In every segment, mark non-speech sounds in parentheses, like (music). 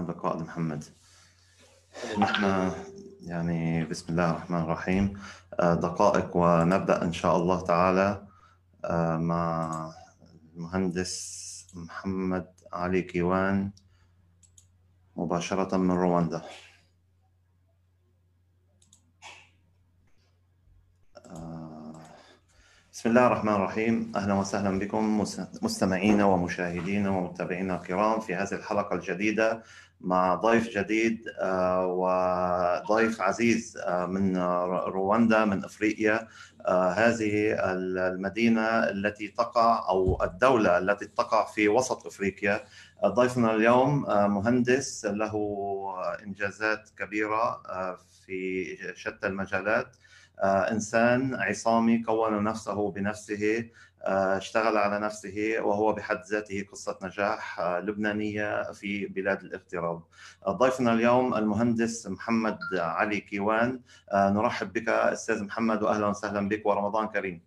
وسهلا بك محمد نحن يعني بسم الله الرحمن الرحيم. آه، دقائق ونبدأ إن شاء الله تعالى آه، مع المهندس محمد علي كيوان مباشرة من رواندا. بسم الله الرحمن الرحيم. أهلا وسهلا بكم مستمعينا ومشاهدينا ومتابعينا الكرام في هذه الحلقة الجديدة مع ضيف جديد آه، وضيف عزيز آه، من رواندا من أفريقيا آه، هذه المدينة التي تقع أو الدولة التي تقع في وسط أفريقيا. ضيفنا اليوم مهندس له إنجازات كبيرة في شتى المجالات. إنسان عصامي كون نفسه بنفسه. اشتغل على نفسه وهو بحد ذاته قصة نجاح آه، لبنانية في بلاد الاغتراب. ضيفنا اليوم المهندس محمد علي كيوان. نرحب بك أستاذ محمد وأهلا وسهلا بك ورمضان كريم.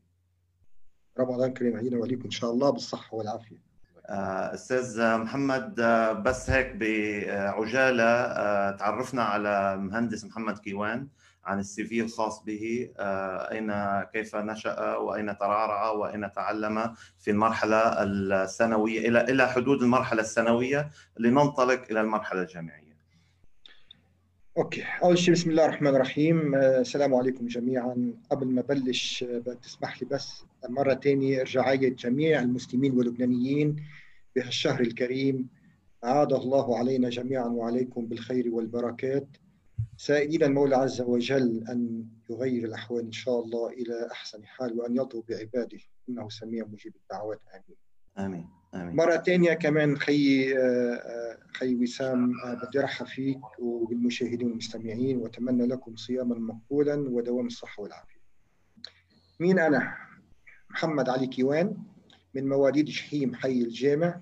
رمضان كريم علينا وعليكم إن شاء الله بالصحة والعافية. أستاذ محمد بس هيك بعجالة تعرفنا على المهندس محمد كيوان. عن السي في الخاص به آه، أين كيف نشأ وأين ترعرع وأين تعلم في المرحلة الثانويه إلى إلى حدود المرحلة الثانويه لننطلق إلى المرحلة الجامعية. أوكي. أول شيء بسم الله الرحمن الرحيم. آه، السلام عليكم جميعا. قبل ما أبلش آه، تسمح لي بس مرة ثانية رجعيه جميع المسلمين واللبنانيين بهالشهر الكريم. عاد الله علينا جميعا وعليكم بالخير والبركات. سائلين المولى عز وجل أن يغير الأحوال إن شاء الله إلى أحسن حال وأن يطلب بعباده إنه سميع مجيب الدعوات. آمين. آمين. آمين. مرة ثانية كمان خي آه، آه، خي وسام آه، بدي أرحب فيك وبالمشاهدين والمستمعين وأتمنى لكم صياما مقبولا ودوام الصحة والعافية. مين أنا؟ محمد علي كيوان من مواليد شحيم حي الجامع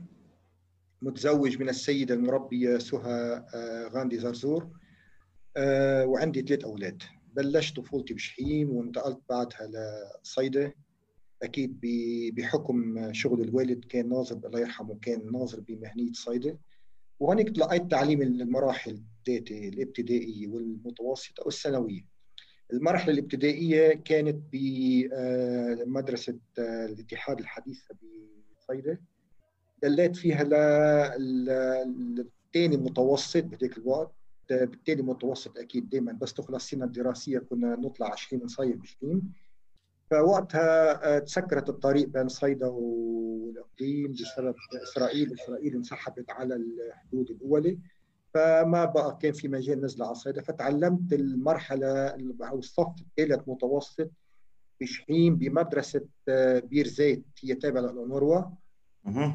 متزوج من السيدة المربية سهى غاندي زرزور. آه، وعندي ثلاث أولاد. بلشت طفولتي بشحيم وانتقلت بعدها لصيدا. أكيد بحكم شغل الوالد كان ناظر الله يرحمه كان ناظر بمهنية صيدا. وهونيك تلقيت تعليم المراحل الثلاثه الابتدائيه والمتوسطة والثانوية. المرحلة الابتدائية كانت بمدرسه آه، الاتحاد الحديثة بصيدا. دليت فيها للثاني متوسط بهذاك الوقت. بالتالي متوسط أكيد دائما بس تخلص السنة الدراسية كنا نطلع 20 نصيف بشتيم فوقتها آه، تسكرت الطريق بين صيدا والاقليم بسبب إسرائيل، إسرائيل انسحبت على الحدود الأولى. فما بقى كان في مجال نزل على صيدا. فتعلمت المرحلة أو الصف الثالث متوسط بشحيم بمدرسة آه، بير زيت هي تابعة للأونروا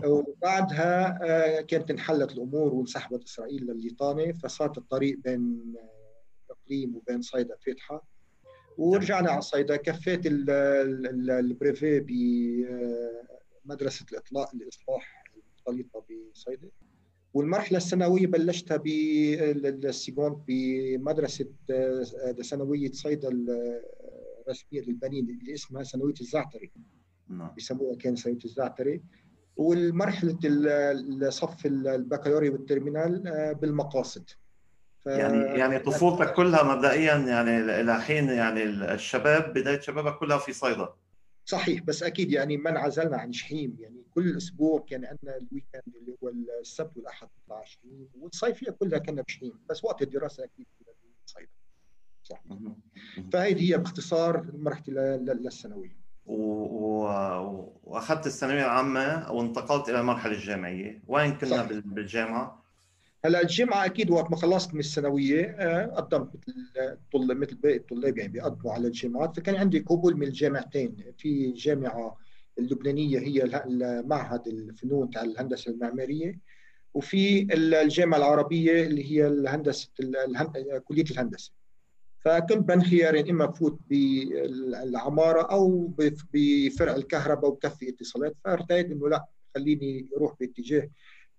وبعدها آه، كانت انحلت الأمور وانسحبت إسرائيل لليطانه فصارت الطريق بين الاقليم وبين صيدا فاتحة. ورجعنا على صيدا كفيت البريفي بمدرسه الإطلاق الاصلاح المختلطة بصيدا. والمرحلة الثانويه بلشتها بالسيجون بمدرسه آه، ثانويه صيدا الرسميه للبنين اللي اسمها ثانويه الزعتري. نعم. بيسموها كان ثانويه الزعتري. والمرحلة الصف البكالوريا وال terminale آه، بالمقاصد. ف... يعني يعني طفولتك كلها مبدئيا يعني إلى حين يعني الشباب بداية شبابك كلها في صيدا. صحيح بس أكيد يعني ما انعزلنا عن شحيم. يعني كل أسبوع كان عندنا ال weekend اللي هو السبت والأحد نطلع شحيم والصيفية كلها كنا بشحيم بس وقت الدراسة أكيد صيدا صح. فهذه هي باختصار مرحلتي للثانوية. وأخذت الثانوية العامة وانتقلت إلى المرحلة الجامعية، وين كنا صح. بالجامعة؟ هلا الجامعة أكيد وقت ما خلصت من الثانوية آه، قدمت مثل مثل باقي الطلاب يعني بيقدموا على الجامعات فكان عندي قبول من الجامعتين في جامعة اللبنانية هي معهد الفنون تاع الهندسة المعمارية وفي الجامعة العربية اللي هي الهندسة كلية الهندسة فكنت بنخير يعني إما بفوت بالعمارة أو بفرع الكهرباء وبكفي اتصالات. فارتأيت إنه لا خليني أروح باتجاه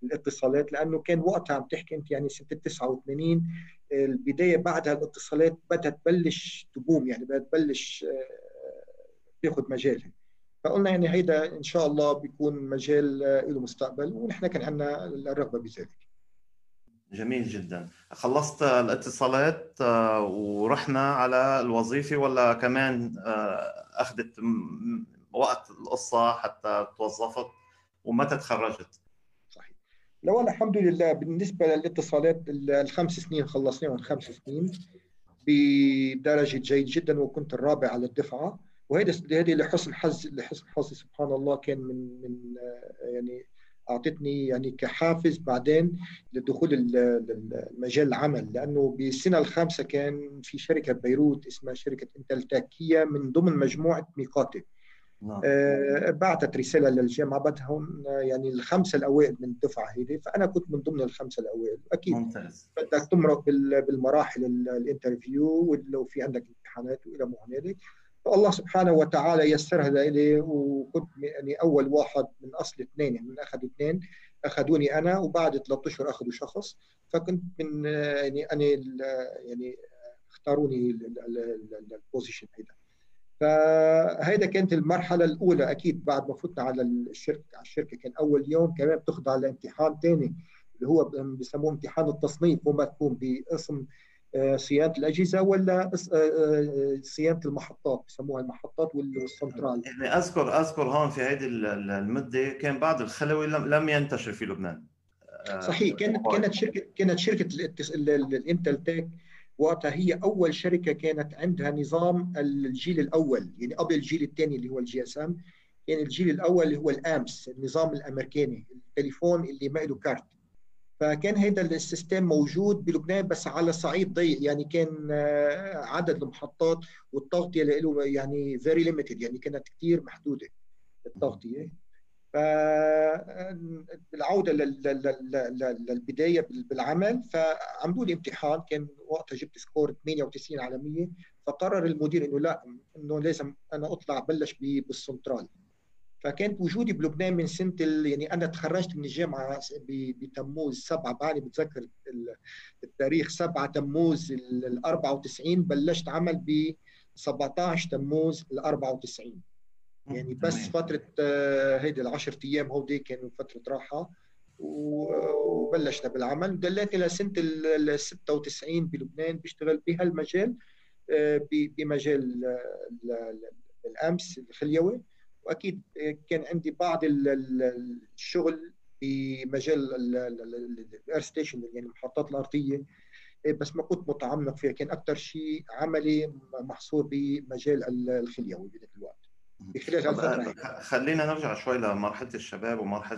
الاتصالات لأنه كان وقتها عم تحكي أنت يعني سنة 89 البداية بعدها الاتصالات بدها تبلش تبوم يعني بدها تبلش آه، تاخذ مجالها فقلنا يعني هيدا إن شاء الله بيكون مجال له مستقبل ونحن كان عندنا الرغبة بذلك. جميل جدا. خلصت الاتصالات آه، ورحنا على الوظيفة ولا كمان آه، أخذت وقت القصة حتى توظفت ومتى تخرجت صحيح. لو أنا الحمد لله بالنسبة للاتصالات الخمس سنين خلصناهم خمس سنين بدرجة جيد جدا وكنت الرابع على الدفعة. وهذا هذه لحسن حظ لحسن حظي سبحان الله كان من من يعني أعطتني يعني كحافز بعدين لدخول المجال العمل لأنه بالسنة الخامسة كان في شركة بيروت اسمها شركة انتلتاكيه من ضمن مجموعة ميقاتي. نعم. آه بعثت رسالة للجامعة بدهم يعني الخمسة الأوائل من الدفعه هذه فأنا كنت من ضمن الخمسة الأوائل أكيد. ممتاز. بدك تمرق بالمراحل الانترفيو ولو في عندك امتحانات وإلى ما هنالك فالله سبحانه وتعالى يسرها لي وكنت يعني أول واحد من أصل اثنين يعني من اخذوا اثنين أخذوني أنا وبعد ثلاث أشهر أخذوا شخص. فكنت من يعني أنا يعني اختاروني البوزيشن هذا فهيدا كانت المرحلة الأولى أكيد بعد ما فتنا على الشركة على الشركة. كان أول يوم كمان بتخضع لامتحان ثاني اللي هو بسموه امتحان التصنيف وما تكون باسم صيانة الأجهزة ولا آه، آه، صيانة المحطات بسموها المحطات والسنترال. يعني أذكر أذكر هون في هذه المدة كان بعض الخلوي لم ينتشر في لبنان. صحيح كانت كانت شركة كانت شركة الانترتك وقتها هي أول شركة كانت عندها نظام الجيل الأول يعني قبل الجيل الثاني اللي هو ال GSM. كان الجيل الأول اللي هو ال AMPS النظام الأمريكاني التليفون اللي ما له كارت. فكان هذا ال system موجود بلبنان بس على صعيد ضيق يعني كان آه، عدد المحطات والتغطية له يعني very limited يعني كانت كثير محدودة التغطية. فالعوده للبداية بالعمل. فعملوا لي امتحان كان وقتها جبت score 98 على 100 فقرر المدير إنه لا إنه لازم أنا أطلع بلش بالسنترال. فكانت وجودي بلبنان من سنة يعني أنا تخرجت من الجامعة بتموز 7 بعاني بتذكر التاريخ 7 تموز ال 94 بلشت عمل ب 17 تموز ال 94 يعني بس فترة آه، هيدي ال 10 أيام هودي كانوا فترة راحة وبلشنا بالعمل. دليت لسنه ال 96 بلبنان بيشتغل بهالمجال آه، بمجال ال AMPS الخليوي. وأكيد كان عندي بعض الشغل بمجال ال earth station يعني المحطات الأرضية. بس ما كنت متعمق فيها. كان أكثر شيء عملي محصور بمجال الخليوي بذاك الوقت. بخلال هالفترة خلينا نرجع شوي لمرحلة الشباب ومرحلة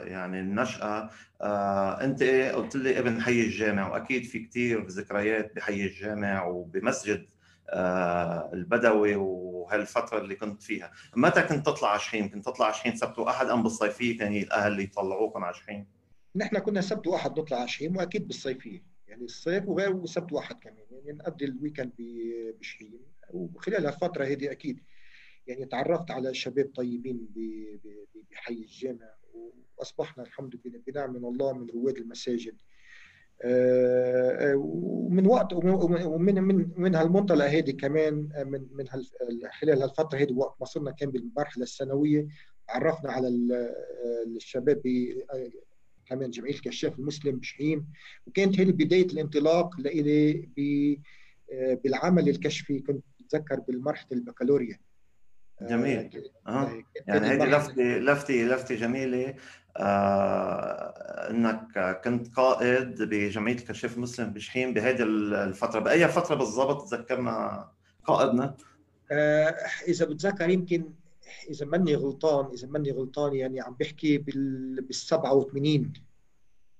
يعني النشأة. آه، أنت قلت لي ابن حي الجامع وأكيد في كثير ذكريات بحي الجامع وبمسجد آه، البدوي وهالفترة اللي كنت فيها. متى كنت تطلع شحيم كنت تطلع شحيم سبت واحد أم بالصيفية كان الأهل اللي يطلعوكم على شحيم نحن كنا سبت واحد نطلع على شحيم وأكيد بالصيفية. يعني الصيف وسبت واحد كمان. يعني نقضي الويكند بشحيم وخلال هالفترة هذه أكيد يعني تعرفت على شباب طيبين بحي الجامع. وأصبحنا الحمد لله بنعم من الله من رواد المساجد. ومن وقت ومن من من هالمنطلق هذه كمان من من خلال هالفترة هذه وقت ما صرنا كان بالمرحلة الثانوية عرفنا على الشباب كمان جمعية الكشاف المسلم بشحيم وكانت هذه بداية الانطلاق لإلي بالعمل الكشفي كنت أتذكر بالمرحلة البكالوريا. جميل. أه. يعني هذه لفتة لفتة لفتة جميلة. آه إنك كنت قائد بجمعية الكشاف المسلم بشحيم بهذه الفترة. بأي فترة بالضبط تذكرنا قائدنا؟ آه إذا بتذكر يمكن إذا ماني غلطان إذا ماني غلطان يعني عم بحكي بال بال 87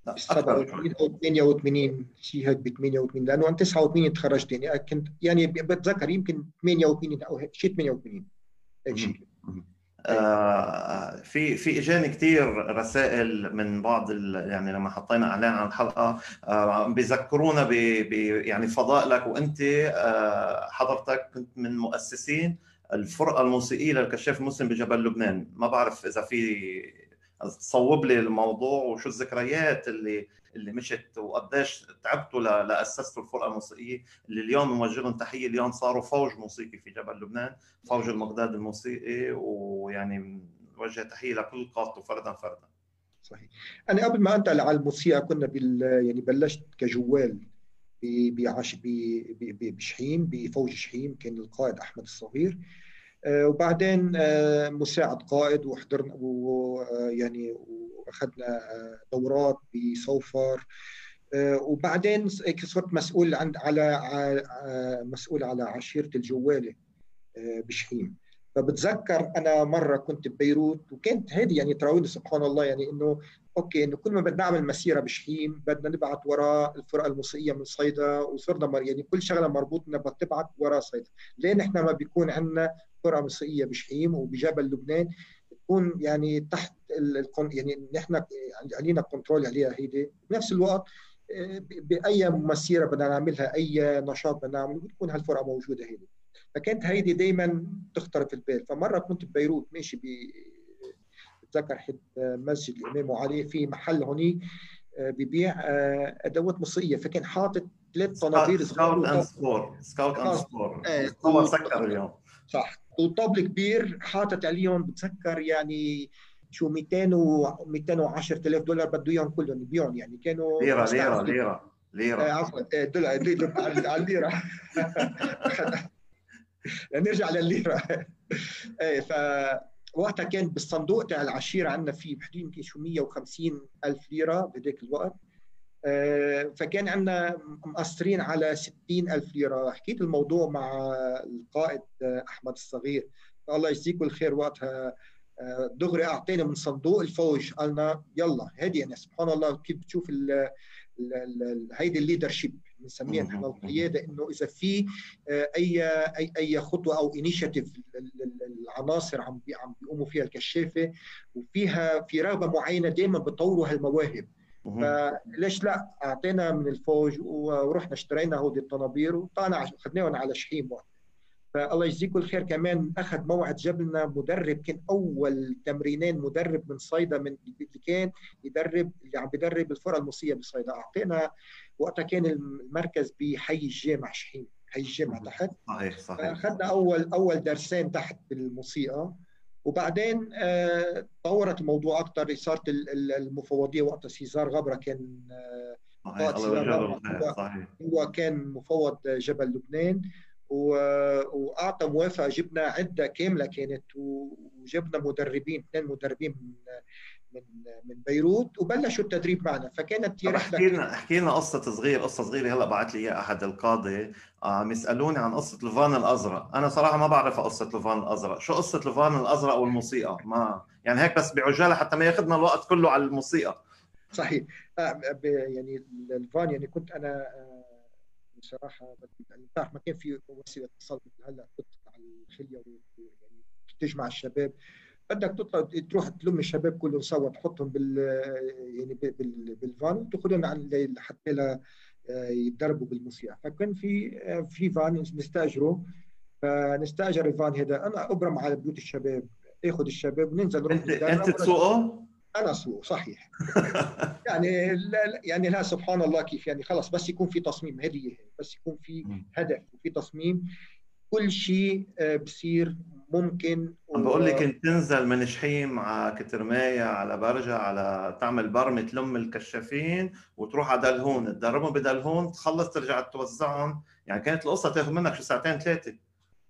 بال 87 أو 88 شيء هيك ب 88 لأنه عن 89 تخرجت يعني. كنت يعني بتذكر يمكن 88 أو شيء 88 هيك شيء آه في في إجاني كثير رسائل من بعض يعني لما حطينا إعلان عن الحلقة آه بيذكرونا ب يعني فضائلك وأنت آه حضرتك كنت من مؤسسين الفرقة الموسيقية للكشاف المسلم بجبل لبنان. ما بعرف إذا في تصوب لي الموضوع وشو الذكريات اللي اللي مشت وقديش تعبتوا لأسستوا الفرقة الموسيقية اللي اليوم نوجه لهم تحية. اليوم صاروا فوج موسيقي في جبل لبنان فوج المقداد الموسيقي ويعني نوجه تحية لكل قادته فردا فردا. صحيح. أنا قبل ما أنتقل على الموسيقى كنا بال يعني بلشت كجوال بشحيم بفوج شحيم كان القائد أحمد الصغير. وبعدين مساعد قائد وحضرنا ويعني واخذنا دورات بصوفر وبعدين صرت مسؤول عند على مسؤول على عشيرة الجوالة بشحيم. فبتذكر أنا مرة كنت ببيروت وكانت هذه يعني تراويح سبحان الله يعني إنه okay إنه كل ما بدنا نعمل مسيرة بشحيم بدنا نبعث وراء الفرقة الموسيقية من صيدا وصرنا مر يعني كل شغلة مربوطه بدنا تبعث وراء صيدا. ليه نحن ما بيكون عندنا فرقة موسيقية بشحيم وبجبل لبنان؟ تكون يعني تحت يعني نحن علينا control عليها هيدي. بنفس الوقت بأي مسيرة بدنا نعملها أي نشاط بدنا نعمله بتكون هالفرقة موجودة هيدي. فكانت هيدي دائما تخطر في البال. فمرة كنت ببيروت ماشي ب بتذكر حد مسجد الإمام علي في محل هونيك ببيع أدوات موسيقيه فكان حاطط ثلاث طنابير سكاوت اند سكور سكاوت اند سكور هو سكر اليوم. صح. وطابل كبير حاطط عليهم بتذكر يعني شو 200 و 210000 دولار بده إياهم كلهم يبيعهم. يعني كانوا ليرة ليرة ليرة ليرة. عفوا. دولار على الليره (laughs) (laughs) نرجع للليره (laughs) إيه ف وقتها كان بالصندوق تاع العشيرة عندنا فيه بحدود يمكن شو 150 ألف ليرة بهذاك الوقت. فكان عندنا مقصرين على 60 ألف ليرة. حكيت الموضوع مع القائد أحمد الصغير. الله يجزيكم الخير وقتها. دغري أعطينا من صندوق الفوج. قالنا يلا هذه يعني سبحان الله كيف بتشوف هيدي ال leadership. بنسميها نحن القيادة إنه إذا في أي أي أي خطوة أو initiative العناصر عم عم بيقوموا فيها الكشافة وفيها في رغبة معينة دائما بيطوروا هالمواهب فليش لا؟ أعطينا من الفوج ورحنا اشترينا هودي الطنابير وطلعنا اخذناهم على شحيم وقت. فالله يجزيكم الخير كمان. أخذ موعد جاب لنا مدرب كان أول تمرينين مدرب من صيدا من اللي كان يدرب اللي عم بيدرب الفرقة الموسيقية بصيدا أعطينا وقتها كان المركز بحي الجامع شحيم حي الجامع تحت. صحيح صحيح. اخذنا أول أول درسين تحت بالموسيقى. وبعدين طورت الموضوع أكثر صارت المفوضية وقتها سيزار غبرة كان صحيح. الله صحيح. هو كان مفوض جبل لبنان. وأعطى موافقة جبنا عدة كاملة كانت وجبنا مدربين اثنين مدربين من من من بيروت وبلشوا التدريب معنا. فكانت هي احكي لنا احكي لنا قصة صغيرة قصة صغيرة. هلا بعث لي إياها أحد القاضي. عم يسالوني عن قصة الفان الأزرق. أنا صراحة ما بعرف قصة الفان الأزرق. شو قصة الفان الأزرق والموسيقى؟ ما يعني هيك بس بعجالة حتى ما ياخذنا الوقت كله على الموسيقى. صحيح. يعني الفان يعني كنت أنا بصراحة يعني بتعرف ما كان في وسيلة اتصال مثل هلأ تطلع على الخلية يعني تجمع الشباب. بدك تطلع تروح تلم الشباب كلهم سوا تحطهم بال يعني بالفان وتاخذهم حتى لا يتدربوا بالموسيقى. فكان في في فان نستأجره. فنستأجر الفان هذا. أنا أبرم على بيوت الشباب آخذ الشباب وننزل نروح انت أنت تسوقه؟ أنا اسوقه صحيح. يعني لا يعني لا سبحان الله كيف يعني خلص بس يكون في تصميم هذه بس يكون في هدف وفي تصميم. كل شيء بصير ممكن عم بقول لك انت تنزل من شحيم على كترماية على برجة على تعمل برمة تلم الكشافين وتروح على دلهون. تدربهم بدلهون تخلص ترجع توزعهم. يعني كانت القصة تاخذ منك شو ساعتين ثلاثة.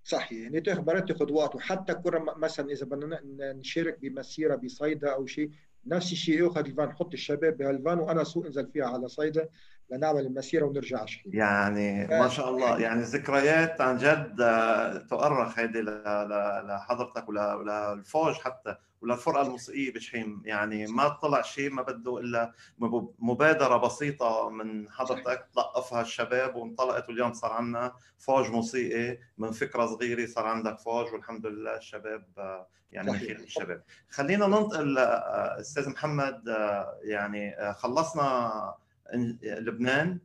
صحيح يعني تاخذ مرات تاخذ وقت. وحتى كرة مثلا إذا بدنا نشارك بمسيرة بصيدا أو شيء نفس الشيء ياخذ الفان نحط الشباب بهالفان وأنا أسوق أنزل فيها على صيدا لنعمل المسيرة ونرجع شحيم يعني ما شاء الله يعني ذكريات عن جد تؤرخ هيدي لحضرتك وللفوج حتى. وللفرقة الموسيقية بشحيم. يعني ما طلع شيء ما بده إلا مبادرة بسيطة من حضرتك تلقفها الشباب وانطلقت واليوم صار عندنا فوج موسيقي من فكرة صغيرة صار عندك فوج والحمد لله الشباب يعني من خير الشباب. خلينا ننتقل أستاذ محمد يعني خلصنا لبنان.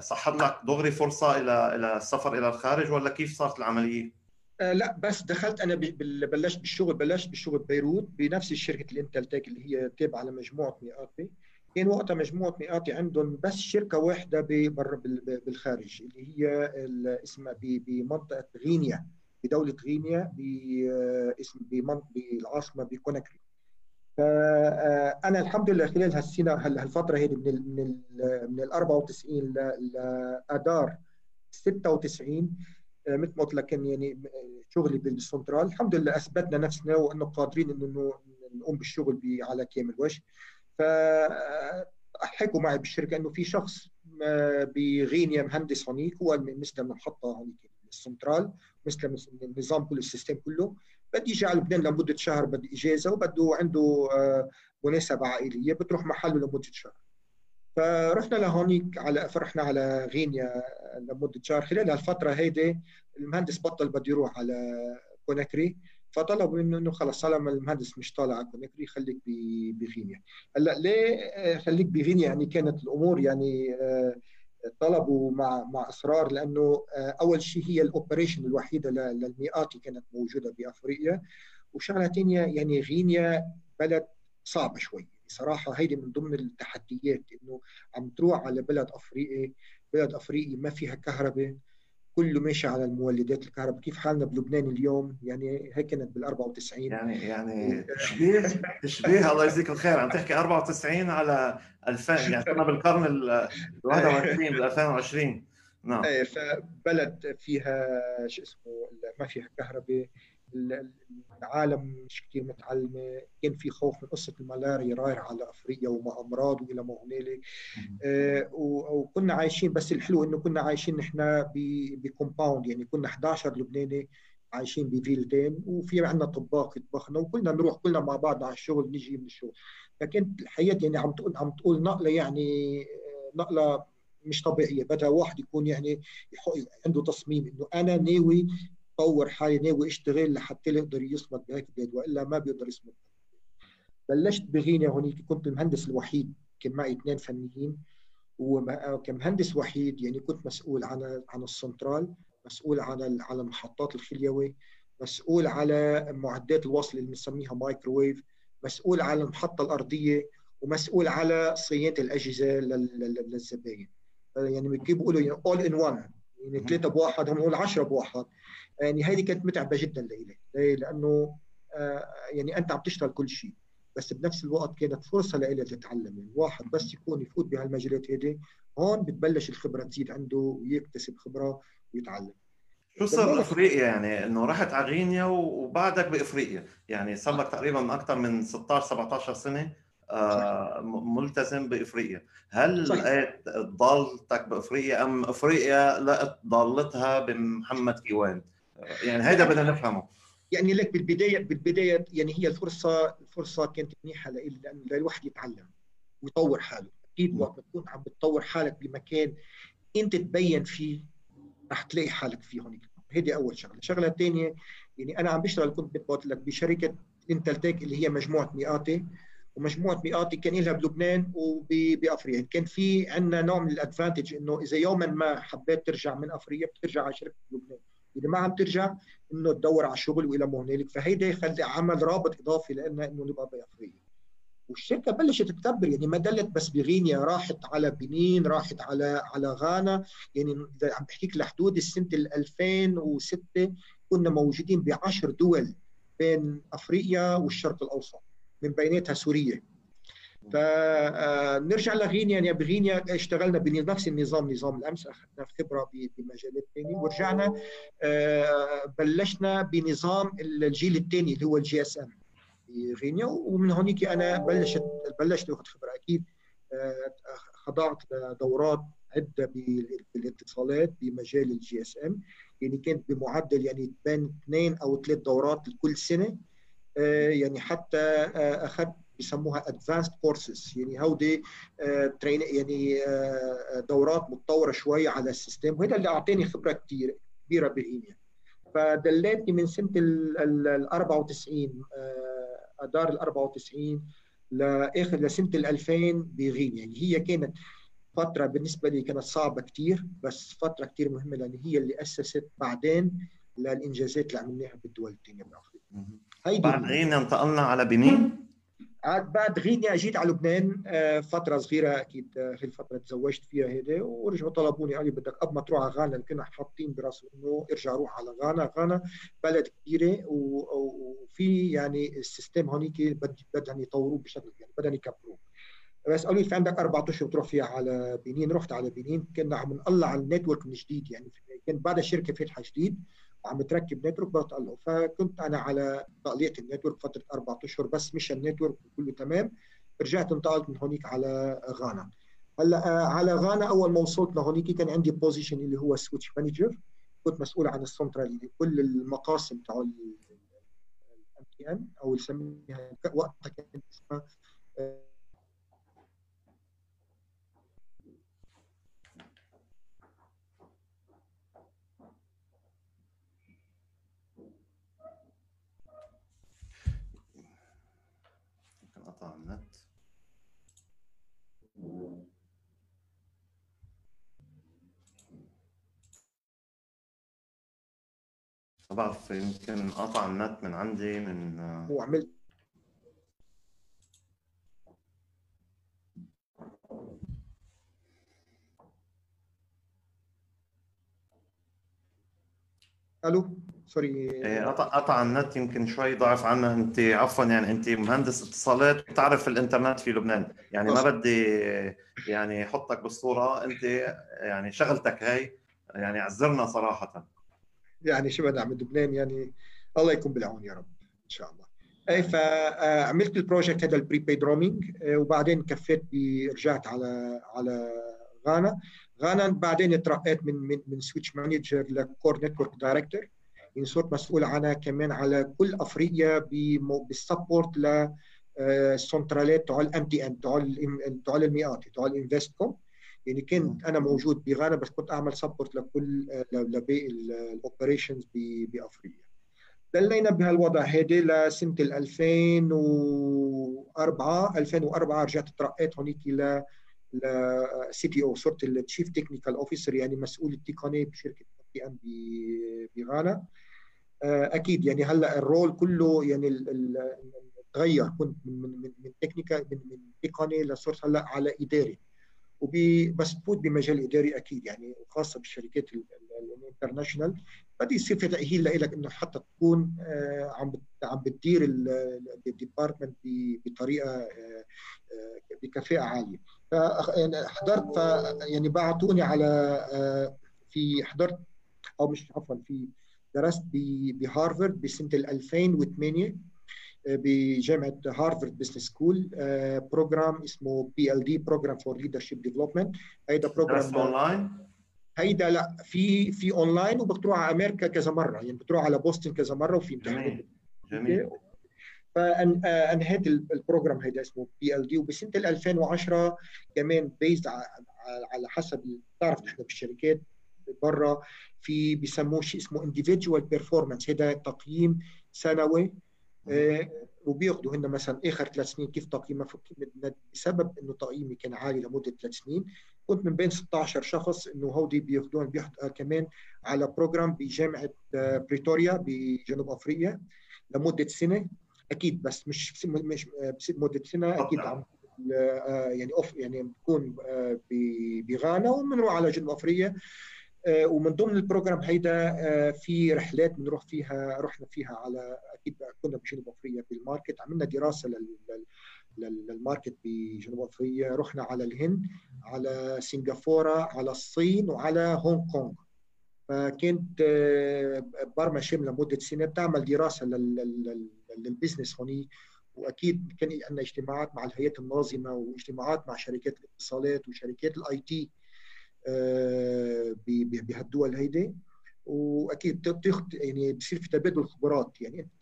صحت لك دغري فرصة إلى إلى السفر إلى الخارج ولا كيف صارت العملية؟ آه لا بس دخلت أنا بلشت بالشغل بلشت بالشغل ببيروت بنفس الشركة الإنتل تك اللي هي تابعة لمجموعه مئاتي. كان وقتها مجموعة مئاتي عندهم بس شركة واحدة برا بالخارج اللي هي اسمها بمنطقة غينيا بدولة غينيا باسم بالعاصمة بكوناكري. فانا الحمد لله خلال هالسنة هالفترة هذه من من ال من ال 94 لاذار 96 مثل ما قلت لك يعني شغلي بالسنترال. الحمد لله أثبتنا نفسنا وأنه قادرين إنه نقوم بالشغل على كامل وجه. ف حكوا معي بالشركة إنه في شخص بغينيا مهندس هونيك هو مثل المحطة هونيك السنترال مثل النظام كله ال system كله. بدي يجي على لبنان لمدة شهر بدي إجازة وبده عنده آه، مناسبة عائلية بتروح محله لمدة شهر. فرحنا لهونيك على فرحنا على غينيا لمدة شهر خلال هالفترة هيدي المهندس بطل بده يروح على كوناكري فطلبوا منه إنه خلص طالما المهندس مش طالع على كوناكري خليك بغينيا هلأ ليه خليك بغينيا يعني كانت الأمور يعني آه، طلبوا مع مع إصرار لأنه آه، أول شيء هي الأوبريشن الوحيدة للمئات كانت موجودة بأفريقيا. وشغلة ثانية يعني غينيا بلد صعبة شوي. صراحة هيدي من ضمن التحديات إنه عم تروح على بلد أفريقي بلد أفريقي ما فيها كهرباء كله ماشي على المولدات الكهرباء. كيف حالنا بلبنان اليوم؟ يعني هيك كانت بال 94 يعني يعني تشبيه تشبيه. الله يجزيك الخير. عم تحكي 94 على 2000 يعني (laughs) كنا بالقرن ال 21 بال 2020 نعم. إيه فبلد فيها شو اسمه ما فيها كهرباء. العالم مش كثير متعلمة. كان في خوف من قصة الملاريا رايح على أفريقيا وما أمراض وإلى ما هنالك. آه وكنا عايشين بس الحلو إنه كنا عايشين نحن بكومباوند يعني كنا 11 لبناني عايشين بفيلتين وفي عندنا طباخ يطبخنا وكلنا نروح كلنا مع بعض على الشغل نجي من الشغل. فكانت الحياة يعني عم تقول عم تقول نقلة يعني آه، نقلة مش طبيعية. بدها واحد يكون يعني عنده تصميم إنه أنا ناوي طور حالي ناوي اشتغل لحتى يقدر يصمد بهيك بلاد وإلا ما بيقدر يصمد. بلشت بغينيا هونيك كنت المهندس الوحيد كان معي اثنين فنيين وكمهندس وحيد يعني كنت مسؤول عن عن السنترال مسؤول عن على محطات الخليوي مسؤول على معدات الوصل اللي بنسميها مايكروويف مسؤول على المحطة الأرضية ومسؤول على صيانة الأجهزة للزباين. يعني كيف بيقولوا اول ان وان يعني ثلاثة بواحد هم نقول 10 بواحد. يعني هذه كانت متعبة جدا لإلي. لأنه آه، يعني أنت عم تشتغل كل شيء بس بنفس الوقت كانت فرصة لإلي تتعلم. يعني الواحد بس يكون يفوت بهالمجالات هذه هون بتبلش الخبرة تزيد عنده ويكتسب خبرة ويتعلم. شو صار افريقيا يعني إنه رحت على غينيا وبعدك بأفريقيا. يعني صار لك تقريبا أكثر من 16 17 سنة آه ملتزم بأفريقيا. هل لقيت ضالتك بأفريقيا أم أفريقيا لقت ضالتها بمحمد كيوان؟ يعني هيدا بدنا نفهمه. يعني لك بالبدايه بالبداية يعني هي الفرصه الفرصة كانت منيحة لأنه للواحد يتعلم ويطور حاله. أكيد وقت تكون عم بتطور حالك بمكان أنت تبين فيه رح تلاقي حالك فيه هونيك. هيدي أول شغلة. الشغله الثانية يعني أنا عم بشتغل كنت بقول لك بشركة انتلتيك اللي هي مجموعة مئاتي ومجموعة مئاتي كان لها بلبنان وبافريقيا كان في عندنا نوع من الأدفانتج إنه إذا يوما ما حبيت ترجع من أفريقيا بترجع على شركة لبنان اذا ما عم ترجع إنه تدور على شغل وإلى ما هنالك فهيدا خلي عمل رابط إضافي لنا إنه نبقى بافريقيا والشركة بلشت تكبر يعني ما دلت بس بغينيا راحت على بنين راحت على على غانا. يعني عم بحكيك لحدود السنة 2006 كنا موجودين ب 10 دول بين أفريقيا والشرق الأوسط من بيناتها سوريا. فنرجع لغينيا. يعني بغينيا اشتغلنا بنفس النظام نظام ال AMPS أخذنا خبرة بمجالات ثانية ورجعنا آه، بلشنا بنظام الجيل الثاني اللي هو ال GSM بغينيا ومن هونيك أنا بلشت بلشت اخذ خبرة أكيد آه، خضعت لدورات عدة بالاتصالات بمجال ال GSM يعني كانت بمعدل يعني بين اثنين أو ثلاث دورات كل سنة. آه، يعني حتى أخذت بيسموها advanced courses يعني هودي training يعني آه، دورات متطورة شوي على ال system وهذا اللي اعطاني خبرة كثير كبيرة بالايميل فضلتني من سنة ال 94 اذار ال 94 لآخر لسنة ال 2000 بغينيا يعني هي كانت فترة بالنسبة لي كانت صعبة كثير بس فترة كثير مهمة لأن هي اللي أسست بعدين للإنجازات اللي عملناها بالدول الثانية بافريقيا هيدي بعد غينا انتقلنا على بنين. عاد بعد غينيا اجيت على لبنان فترة صغيرة أكيد هي الفترة تزوجت فيها هيدي ورجعوا طلبوني قالوا بدك قبل ما تروح على غانا كنا حاطين براسه إنه ارجع روح على غانا. غانا بلد كبيرة وفي يعني ال system هونيك بدهم يطوروه بشكل يعني بدهم يكبروه. بس قالوا لي في عندك أربع أشهر تروح فيها على بنين رحت على بنين كنا عم نطلع على ال network من جديد يعني كان بعد الشركة فاتحة جديد. وعم تركب network بطلعه فكنت أنا على تقلية ال network فترة أربع أشهر بس مش ال network كله تمام. رجعت انتقلت من هونيك على غانا. هلأ على غانا أول ما وصلت لهونيك كان عندي position اللي هو switch manager كنت مسؤول عن السنترال كل المقاسم تاع الام تي ان أو نسميها وقتها كانت اسمها قطع النت بعرف يمكن قطع النت من عندي من وعملت ألو؟ سوري. إيه، قطع قطع النت يمكن شوي ضعف عنا انت عفوا يعني أنت مهندس اتصالات بتعرف الإنترنت في لبنان. يعني ما بدي يعني أحطك بالصورة. أنت يعني شغلتك هاي يعني عذرنا صراحة. يعني شو بدي أعمل؟ لبنان يعني الله يكون بالعون يا رب إن شاء الله. اي فعملت ال project هذا ال prepaid roaming وبعدين كفيت رجعت على على غانا. غانا بعدين ترقيت من من من switch manager ل core network director يعني صرت مسؤول عنها كمان على كل أفريقيا بال support ل السنترالات تاع ال MTN تاع تاع المئات تاع ال Investcom يعني كنت أنا موجود بغانا بس كنت أعمل support لكل لباقي ال operations بأفريقيا. ضلينا بهالوضع هيدي لسنة 2004 2004 رجعت ترقيت هونيك ل CTO صرت ال chief technical officer يعني مسؤول التقنيه بشركة بي ام بغانا. أكيد يعني هلأ ال role كله يعني تغير. كنت من من من technical من من تقني لصرت هلأ على إداري. وبي بس تفوت بمجال إداري أكيد يعني وخاصه بالشركات ال international. بدي يصير في تأهيل لك انه حتى تكون عم عم بتدير ال department بطريقة بكفاءة عالية. ف يعني يعني بعثوني على في حضرت أو مش عفوا في درست بهارفارد بسنة 2008 بجامعة هارفارد Business School program اسمه PLD Program for Leadership Development هيدا program online هيدا لا في في اونلاين وبتروح على أمريكا كذا مرة. يعني بتروح على بوسطن كذا مرة وفي جميل. جميل. فانهيت ال program هيدا اسمه PLD وبسنه 2010 كمان based على حسب بتعرف نحن بالشركات برا في بيسموه شيء اسمه individual performance. هذا تقييم سنوي. آه وبياخذوا هن مثلا آخر ثلاث سنين كيف تقييمها بسبب إنه تقييمي كان عالي لمدة ثلاث سنين. كنت من بين 16 شخص إنه هودي بياخذون بيحضر كمان على program بجامعة بريتوريا بجنوب أفريقيا لمدة سنة. أكيد بس مش مش مدة سنة أكيد عم يعني أوف يعني بكون بغانا. وبنروح على جنوب أفريقيا. ومن ضمن ال program هيدا في رحلات بنروح فيها رحنا فيها على أكيد كنا بجنوب أفريقيا بال market عملنا دراسة لل market بجنوب أفريقيا. رحنا على الهند على سنغافورة على الصين وعلى هونغ كونغ. فكنت برمى شاملة لمدة سنة بتعمل دراسة لل business هوني. وأكيد كان عندنا اجتماعات مع الهيئات الناظمه واجتماعات مع شركات الاتصالات وشركات ال IT. بهالدول هيدي. وأكيد بتاخذ يعني بصير في تبادل خبرات. يعني انت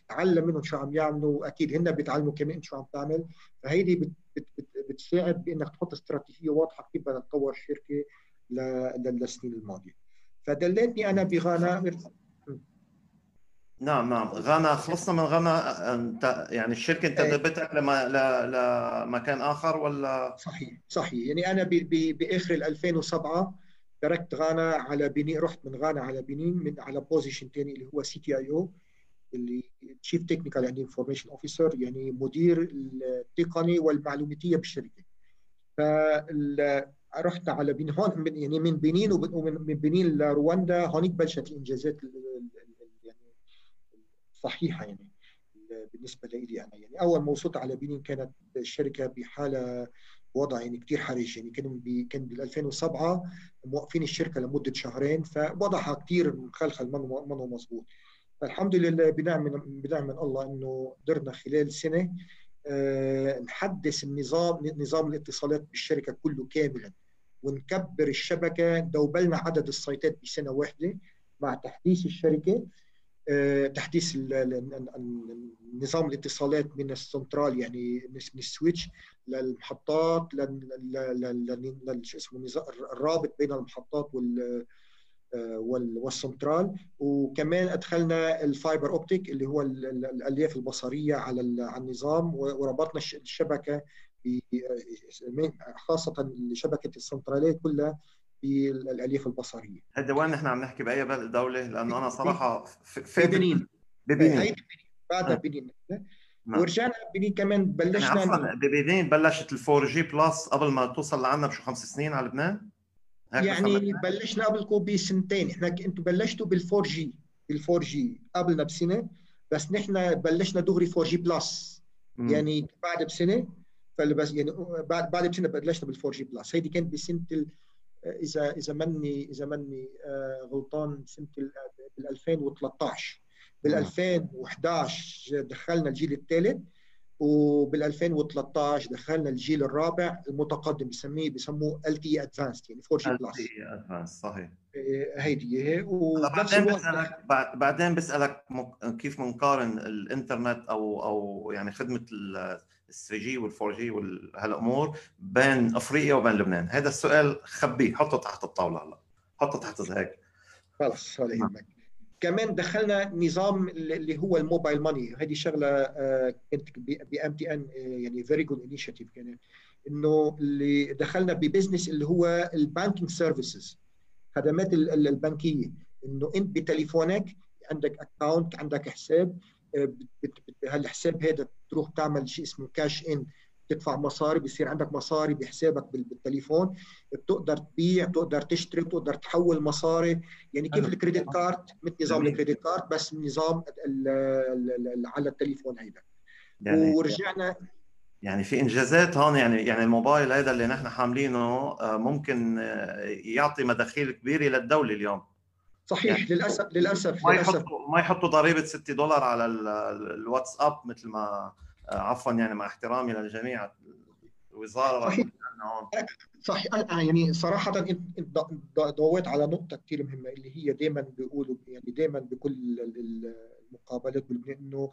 منهم شو عم يعملوا. واكيد هن بيتعلموا كمان شو عم تعمل. فهيدي بت بت بت بتساعد بإنك تحط استراتيجية واضحة كيف بدك تطور الشركة للسنين الماضية. فضلتني أنا بغانا نعم نعم. غانا خلصنا من غانا أنت يعني الشركة أنت دبتك لما لمكان آخر ولا؟ صحيح صحيح. يعني أنا بآخر 2007 تركت غانا على بنين رحت من غانا على بنين من على position ثاني اللي هو CTIO اللي chief technical يعني information officer يعني مدير التقني والمعلوماتية بالشركة. ف رحت على بين هون يعني من بنين ومن بنين لرواندا. هونيك بلشت الإنجازات الصحيحه يعني بالنسبة لي أنا يعني أول ما وصلت على بنين كانت الشركة بحالة وضع يعني كثير حرج يعني كان كان بال 2007 موقفين الشركة لمدة شهرين فوضعها كثير مخلخل منه مضبوط فالحمد لله بنعم من بنعم من الله إنه قدرنا خلال سنة أه نحدث النظام نظام الاتصالات بالشركة كله كاملا ونكبر الشبكة دوبلنا عدد السيطات بسنة واحدة مع تحديث الشركة. تحديث نظام الاتصالات من السنترال يعني من ال switch للمحطات لل شو اسمه الرابط بين المحطات وال والسنترال. وكمان أدخلنا ال fiber optic اللي هو الألياف البصرية على النظام وربطنا الشبكة خاصة شبكه السنترالية كلها بالالياف البصرية. هذا وين نحن عم نحكي بأي دولة؟ لأنه أنا صراحة في, بنين. ببنين. بعدها بنين. نعم. ورجعنا بنين كمان. بلشنا يعني ببنين بلشت ال 4G plus قبل ما توصل لعنا بشو خمس سنين على لبنان؟ يعني بلشنا قبلكم بسنتين. إحنا أنتم بلشتوا بال 4 جي بال 4 جي قبلنا بسنة. بس نحن بلشنا دغري 4G plus يعني بعد بسنة. فبس يعني بعد بعد بسنة بلشنا بال 4G plus هيدي كانت بسنة إذا إذا مني إذا مني غلطان سنة بال 2013 بال 2011 دخلنا الجيل الثالث وبال 2013 دخلنا الجيل الرابع المتقدم بسميه بسموه ال تي ادفانسد يعني 4 جي بلس ال تي صحيح. هيدي هي بعدين بسألك بعدين بسألك كيف بنقارن الإنترنت أو أو يعني خدمة 3 جي وال 4 جي وهالامور بين أفريقيا وبين لبنان. هذا السؤال خبيه حطه تحت الطاولة هلا. حطه تحت هيك خلص ولا يهمك كمان دخلنا نظام اللي هو ال mobile money. هذه شغلة كانت ب MTN يعني very good initiative كانت. إنه اللي دخلنا ب business اللي هو ال banking services. خدمات البنكية. إنه أنت بتليفونك عندك account عندك حساب هالحساب هذا تروح تعمل شيء اسمه cash in تدفع مصاري بصير عندك مصاري بحسابك بالتليفون بتقدر تبيع بتقدر تشتري بتقدر تحول مصاري. يعني كيف ال credit card؟ مثل نظام ال credit card بس نظام على التليفون هيدا. يعني ورجعنا يعني في إنجازات هون يعني يعني الموبايل هذا اللي نحن حاملينه ممكن يعطي مداخيل كبيرة للدولة اليوم. صحيح يعني للأسف للأسف ما يحطوا ما يحطوا ضريبة 6 دولار على الواتساب مثل ما عفوا يعني مع احترامي للجميع الوزارة صحيح. صحيح. يعني صراحة انت ضويت على نقطة كثير مهمة اللي هي دائما بيقولوا يعني دائما بكل المقابلات بلبنان إنه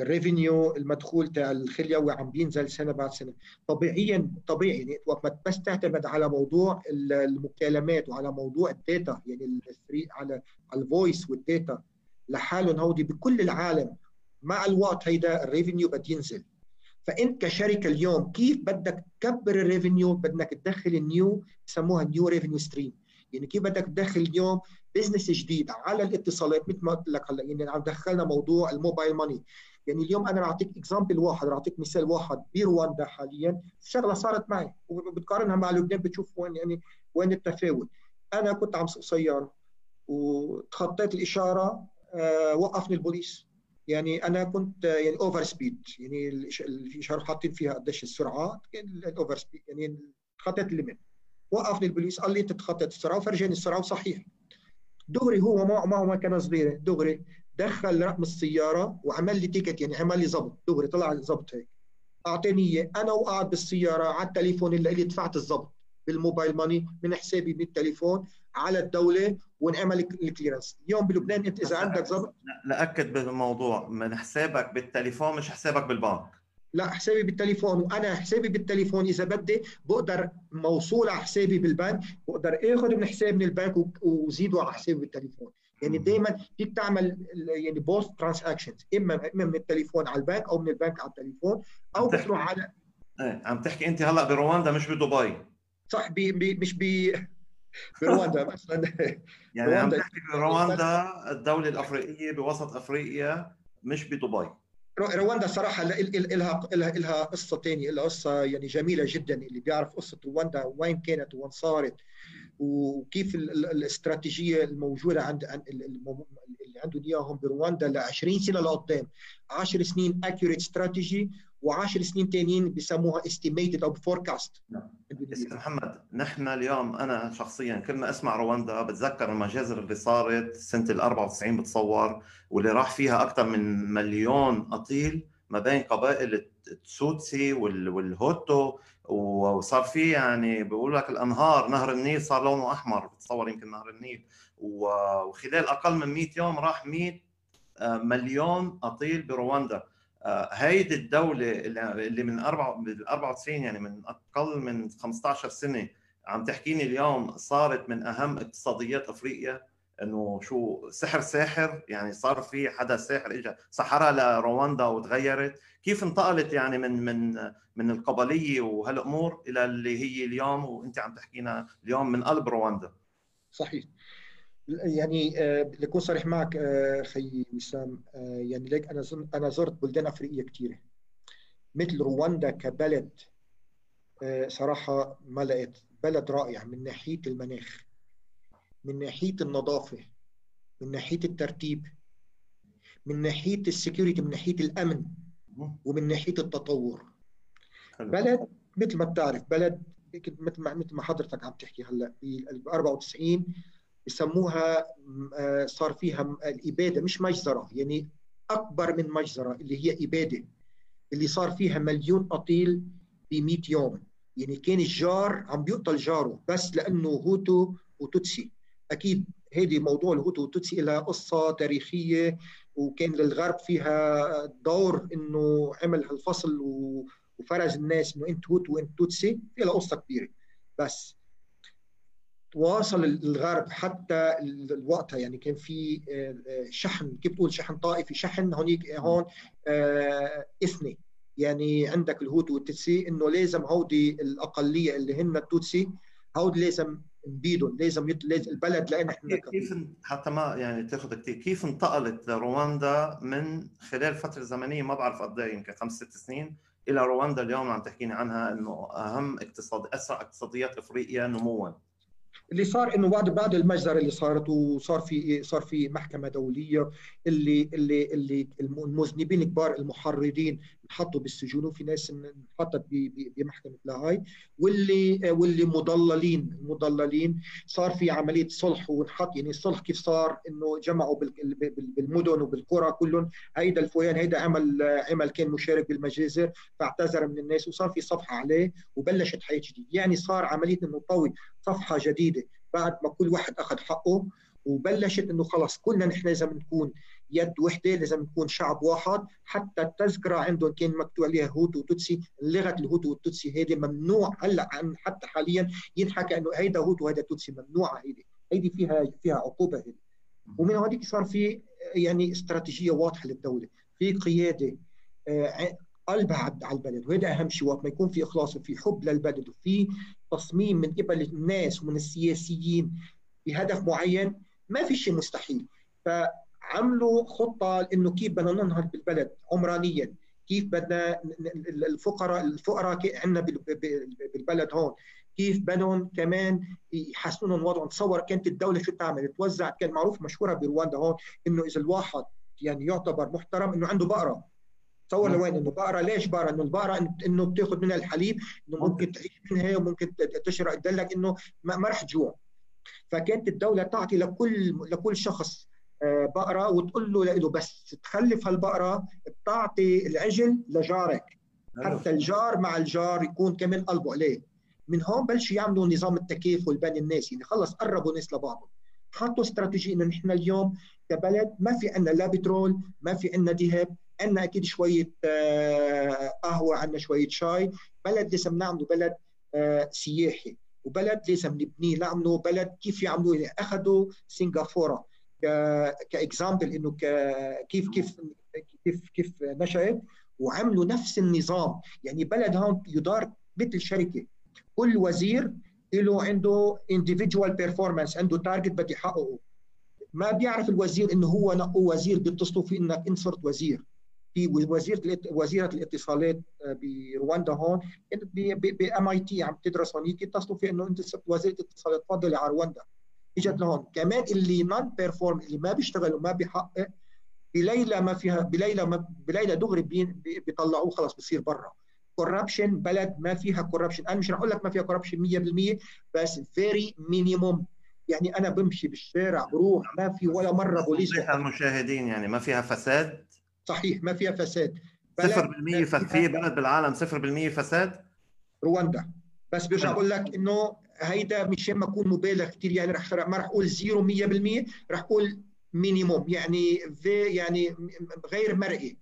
ال revenue المدخول تاع الخليوي عم بينزل سنة بعد سنة. طبيعيا طبيعي يعني وقت بس تعتمد على موضوع المكالمات وعلى موضوع ال data يعني على ال voice وال data لحالهم هودي بكل العالم مع الوقت هيدا ال revenue بده ينزل. فانت كشركة اليوم كيف بدك تكبر ال revenue؟ بدك تدخل ال new بسموها new revenue stream. يعني كيف بدك تدخل اليوم business جديد على الاتصالات؟ مثل ما قلت لك هلا يعني عم دخلنا موضوع ال mobile money. يعني اليوم أنا بعطيك example واحد بعطيك مثال واحد برواندا حاليا. شغلة صارت معي. وبتقارنها مع لبنان بتشوف وين يعني وين التفاوت. أنا كنت عم سوق سياره وتخطيت الإشارة أه وقفني البوليس. يعني أنا كنت يعني over speed يعني الاشاره حاطين فيها قديش السرعة ال over speed يعني خطيت ال limit وقفني البوليس قال لي أنت تخطيت السرعة وفرجاني السرعة وصحيح. دغري هو معه معه مكنه صغيره دغري دخل رقم السيارة وعمل لي ticket يعني عمل لي ضبط. دغري طلع ضبط هيك. أعطاني إياه أنا وقعد بالسيارة على التليفون اللي لي دفعت الضبط. بالموبايل ماني من حسابي من التليفون على الدولة وانعمل الكليرنس اليوم بلبنان أنت إذا عندك ضبط لاكد بالموضوع. من حسابك بالتليفون مش حسابك بالبنك. لا حسابي بالتليفون. وأنا حسابي بالتليفون إذا بدي بقدر موصول على حسابي بالبنك بقدر اخذ من حسابي من البنك وزيده على حسابي بالتليفون. يعني دائما فيك تعمل يعني post transactions إما إما من التليفون على البنك أو من البنك على التليفون أو بتروح على إيه عم تحكي أنت هلأ برواندا مش بدبي. صح بي بي مش بي برواندا مثلا (laughs) يعني عم تحكي برواندا الدولة الافريقيه بوسط أفريقيا مش بدبي. رواندا صراحة لها لها قصة ثانية لها قصة يعني جميلة جدا اللي بيعرف قصة رواندا وين كانت وين صارت وكيف الاستراتيجية الموجودة عند اللي عندهم إياهم برواندا ل 20 سنة لقدام. 10 سنين accurate strategy و10 سنين ثانيين بسموها estimated أو forecast نعم. محمد نحن اليوم أنا شخصيا كل ما أسمع رواندا بتذكر المجازر اللي صارت سنة ال 94 بتصور واللي راح فيها أكثر من مليون قتيل ما بين قبائل التسوتسي والهوتو وصار في يعني بقول لك الأنهار نهر النيل صار لونه أحمر بتصور يمكن نهر النيل وخلال أقل من 100 يوم راح 100 آه، مليون قتيل برواندا. هيدي الدولة اللي من 94 يعني من أقل من 15 سنة عم تحكيني اليوم صارت من أهم اقتصاديات أفريقيا إنه شو سحر ساحر يعني صار في حدا ساحر اجى سحرها لرواندا وتغيرت. كيف انتقلت يعني من من من القبلية وهالأمور إلى اللي هي اليوم وأنت عم تحكينا اليوم من قلب رواندا؟ صحيح. يعني آه، لكون صريح معك آه، خي وسام آه، يعني ليك أنا أنا زرت بلدان أفريقية كثيره مثل رواندا كبلد صراحة ما لقيت بلد رائع من ناحية المناخ من ناحية النظافة من ناحية الترتيب من ناحية السكيورتي من ناحية الأمن ومن ناحية التطور. بلد مثل ما بتعرف بلد مثل ما مثل ما حضرتك عم تحكي هلأ ب 94 بسموها آه، صار فيها الإبادة مش مجزرة يعني أكبر من مجزرة اللي هي إبادة اللي صار فيها مليون قتيل ب 100 يوم. يعني كان الجار عم بيقتل جاره بس لأنه هوتو وتوتسي. أكيد هيدي موضوع الهوتو والتوتسي لها قصة تاريخية وكان للغرب فيها دور إنه عمل هالفصل وفرز الناس إنه أنت هوتو وأنت توتسي. لها قصة كبيرة. بس تواصل الغرب حتى الوقت يعني كان في آه، شحن كيف تقول؟ شحن طائفي شحن هونيك هون آه، إثني. يعني عندك الهوتو والتتسي إنه لازم هودي الأقلية اللي هن التوتسي هود لازم نبيدهم لازم لازم البلد لأن إحنا كيف حتى ما يعني تاخذ كثير كيف انتقلت رواندا من خلال فترة زمنية ما بعرف قد إيه يمكن خمس ست سنين إلى رواندا؟ اليوم عم تحكيني عنها إنه أهم اقتصاد أسرع اقتصاديات إفريقيا نموا. اللي صار إنه بعد بعد المجزرة اللي صارت وصار في صار في محكمة دولية اللي اللي اللي المذنبين الكبار المحرضين انحطوا بالسجون وفي ناس انحطت بمحكمة لاهاي. واللي واللي مضللين مضللين. صار في عملية صلح وانحط يعني الصلح كيف صار إنه جمعوا بالمدن وبالقرى كلهم. هيدا الفويان هيدا عمل عمل كان مشارك بالمجازر فاعتذر من الناس وصار في صفحة عليه وبلشت حياة جديدة. يعني صار عملية إنه طوي صفحة جديدة بعد ما كل واحد أخذ حقه وبلشت إنه خلص كلنا نحن لازم نكون يد وحدة لازم نكون شعب واحد. حتى التذكرة عندهم كان مكتوب عليها هوتو وتوتسي لغة الهوتو والتوتسي هيدي ممنوع هلأ عن حتى حاليا. ينحكى إنه هيدا هوتو وهيدا توتسي ممنوعه هيدي. هيدي فيها فيها عقوبة هيدي. ومن هذيك صار في يعني استراتيجية واضحة للدولة. في قيادة آه، قلبها على البلد. وهذا أهم شيء وقت ما يكون في إخلاص وفي حب للبلد وفي تصميم من قبل الناس ومن السياسيين بهدف معين ما في شيء مستحيل. فعملوا خطة إنه كيف بدنا ننهض بالبلد عمرانيا. كيف بدنا الفقراء الفقراء عندنا بالبلد هون. كيف بدهم كمان يحسنوا وضعهم. تصور كانت الدولة شو تعمل؟ توزع كان معروف مشهورة برواندا هون إنه إذا الواحد يعني يعتبر محترم إنه عنده بقرة. تصور لوين؟ إنه بقرة ليش بقرة؟ إنه البقرة إنه بتاخذ منها الحليب إنه ممكن. تعيش منها وممكن تشرب. تدلك إنه ما رح تجوع. فكانت الدولة تعطي لكل لكل شخص بقرة وتقول له له بس تخلف هالبقرة بتعطي العجل لجارك. حتى الجار مع الجار يكون كمان قلبه عليه من هون بلشوا يعملوا نظام التكافل بين الناس يعني خلص قربوا الناس لبعضهم. حطوا استراتيجية إنه نحن اليوم كبلد ما في عندنا لا بترول ما في عندنا ذهب عندنا أكيد شوية آه، قهوة عندنا شوية شاي. بلد لازم نعمله بلد آه، سياحي وبلد لازم نبنيه. نعمله بلد كيف يعملوا يعني أخذوا سنغافورة. كاكزامبل إنه كيف كيف كيف كيف نشأت وعملوا نفس النظام. يعني بلد هون يدار مثل شركة. كل وزير له عنده individual performance عنده target بده يحققه ما بيعرف الوزير إنه هو نقوا وزير بيتصلوا فيه إنك انت صرت وزير. في وزيره وزيرة الاتصالات آه، برواندا هون ب MIT عم تدرس هونيك اتصلوا فيه إنه أنت صرت وزيره اتصالات تفضلي على رواندا. اجت لهون كمان اللي non perform اللي ما بيشتغل وما بيحقق بليلة ما فيها بليلة ما بليلة دغري بيطلعوه خلص بصير برا. corruption بلد ما فيها corruption أنا مش رح أقول لك ما فيها corruption 100% بس very minimum يعني أنا بمشي بالشارع بروح ما في ولا مرة بوليس المشاهدين يعني ما فيها فساد؟ صحيح ما فيها فساد. 0% في بلد بالعالم 0% فساد؟ رواندا. بس برجع بقول لك إنه هيدا مشان ما اكون مبالغ كثير يعني رح ما رح أقول zero 100% رح أقول minimum يعني في يعني غير مرئي.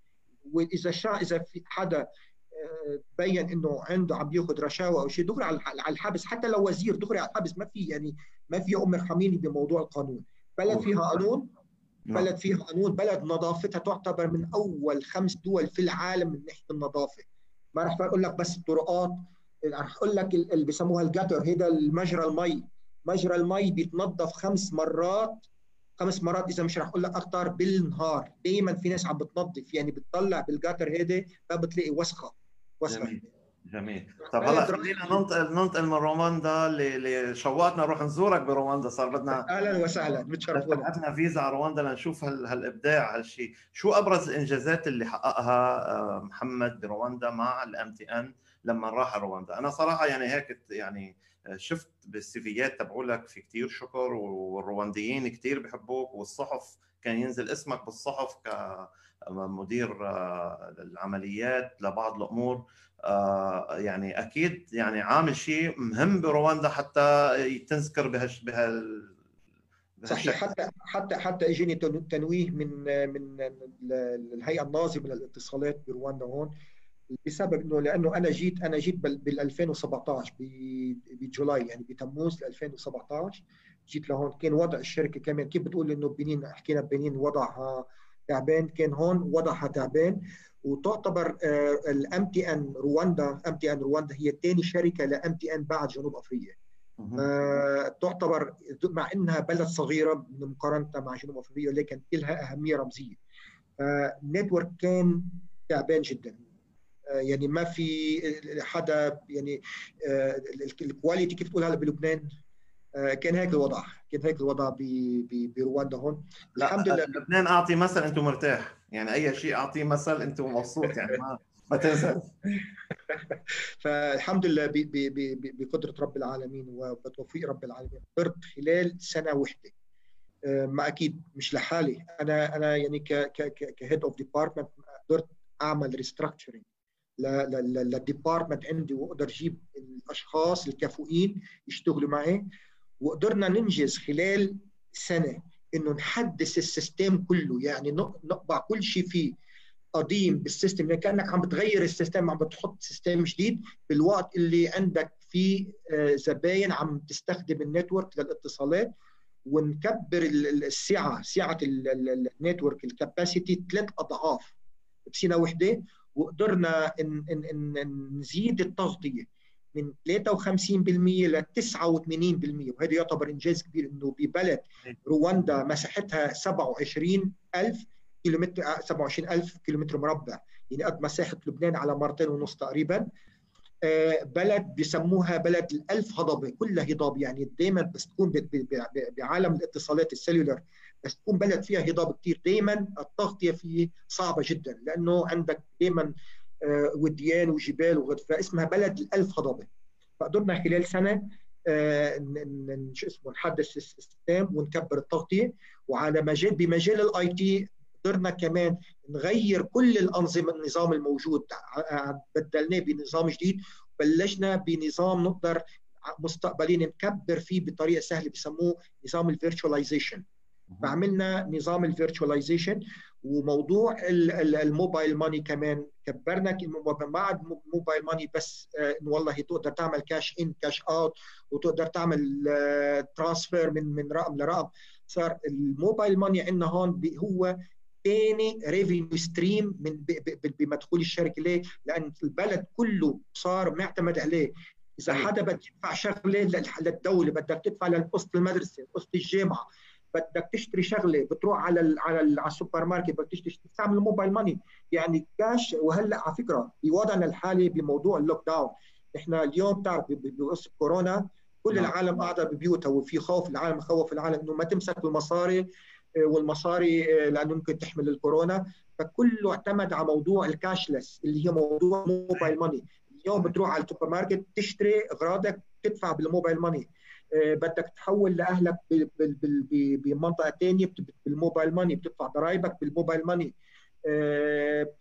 وإذا شا إذا في حدا آه، بين إنه عنده عم بياخذ رشاوى أو شيء دغري على الحبس. حتى لو وزير دغري على الحبس. ما في يعني ما في أم ارحميني بموضوع القانون. بلد فيها قانون. نعم. بلد فيها قانون. بلد نظافتها تعتبر من أول خمس دول في العالم من ناحية النظافة. ما راح أقول لك بس الطرقات. راح أقول لك اللي بيسموها ال gutter هيدا المجرى المي. مجرى المي بيتنظف خمس مرات. خمس مرات إذا مش رح أقول لك أكثر بالنهار. دائما في ناس عم بتنظف يعني بتطلع بال gutter هيدي ما بتلاقي وسخة. وسخة. جميل. جميل. طب هلا خلينا ننتقل ننتقل من رواندا اللي شوقتنا نروح نزورك برواندا صار بدنا أهلا وسهلا. متشرفون. عندنا فيزا على رواندا لنشوف هالإبداع هالشيء شو أبرز الانجازات اللي حققها آه، محمد برواندا مع ال MTN لما راح رواندا. أنا صراحة يعني هيك يعني آه، شفت بالسيفيات تبعولك في كثير شكر والروانديين كثير بحبوك والصحف كان ينزل اسمك بالصحف كمدير آه، العمليات لبعض الأمور. آه، يعني أكيد يعني عامل شيء مهم برواندا حتى تنذكر بهال بهال صحيح. حتى حتى حتى إجاني تنويه من من الهيئة الناظمه للاتصالات برواندا هون. بسبب إنه لأنه أنا جيت أنا جيت بال 2017 ب July يعني بتموز 2017 جيت لهون. كان وضع الشركة كمان كيف بتقول إنه بنين حكينا بنين وضعها تعبان كان هون وضعها تعبان. وتعتبر ال MTN رواندا MTN رواندا هي ثاني شركة ل MTN بعد جنوب أفريقيا. تعتبر مع إنها بلد صغيرة مقارنة مع جنوب أفريقيا ولكن لها أهمية رمزية. ال network كان تعبان جدا. يعني ما في حدا يعني ال quality كيف تقول هلا بلبنان؟ كان هيك الوضع كان هيك الوضع برواندا هون. الحمد لله. لبنان أعطي مثل أنتم مرتاح. يعني أي شيء اعطيه مثل انت مبسوط يعني ما ما تنزل (laughs) فالحمد لله بقدرة رب العالمين وبتوفيق رب العالمين. قدرت خلال سنة وحدة. آه، ما أكيد مش لحالي. أنا أنا يعني ك head of department قدرت أعمل restructuring لل department عندي وأقدر أجيب الأشخاص الكفؤين يشتغلوا معي. وقدرنا ننجز خلال سنة إنه نحدث ال system كله. يعني نقطع كل شيء فيه. قديم بال system. يعني كأنك عم بتغير ال system عم بتحط system جديد بالوقت اللي عندك فيه آه، زباين عم تستخدم ال network للاتصالات. ونكبر السعة سعة ال network ال capacity ثلاث أضعاف. بسنه وحدة. وقدرنا إن إن إن نزيد التغطية من 53% ل 89% وهذا يعتبر إنجاز كبير إنه ببلد رواندا مساحتها 27000 كيلومتر 27000 كيلومتر مربع يعني قد مساحة لبنان على مرتين ونص تقريبا. آه، بلد بسموها بلد الألف هضبة كلها هضاب يعني دائما بس تكون بعالم الاتصالات ال cellular بس تكون بلد فيها هضاب كثير دائما التغطية فيه صعبة جدا لأنه عندك دائما آه، وديان وجبال وغد فاسمها بلد الألف هضبة. فقدرنا خلال سنة آه، شو اسمه نحدث ال system ونكبر التغطية. وعلى مجال بمجال ال IT قدرنا كمان نغير كل الأنظمة النظام الموجود. بدلناه بنظام جديد بلشنا بنظام نقدر مستقبليا نكبر فيه بطريقة سهلة بسموه نظام ال virtualization فعملنا نظام ال virtualization وموضوع ال mobile money كمان. كبرنا ما عاد mobile money بس آه، انه والله تقدر تعمل cash in cash out وتقدر تعمل transfer آه، من من رقم لرقم. صار ال mobile money عندنا هون هو ثاني revenue stream من بمدخول الشركة. ليه؟ لأن البلد كله صار معتمد عليه. إذا حدا بده يدفع شغلة للدولة بدك تدفع لقسط المدرسة قسط الجامعة بدك تشتري شغلة بتروح على ال على, ال على السوبر ماركت بدك تشتري تستعمل ال mobile money يعني كاش وهلأ على فكرة بوضعنا الحالي بموضوع ال lockdown نحن اليوم بتعرف بقصة كورونا كل نعم. العالم قاعدة ببيوتها وفي خوف العالم مخوف العالم إنه ما تمسك المصاري آه، والمصاري آه، لأنه ممكن تحمل الكورونا. فكله اعتمد على موضوع ال cashless اللي هي موضوع mobile money اليوم بتروح على السوبر ماركت تشتري أغراضك تدفع بال mobile money بدك تحول لأهلك بمنطقة ثانية بال mobile money بتدفع ضرائبك بال mobile money.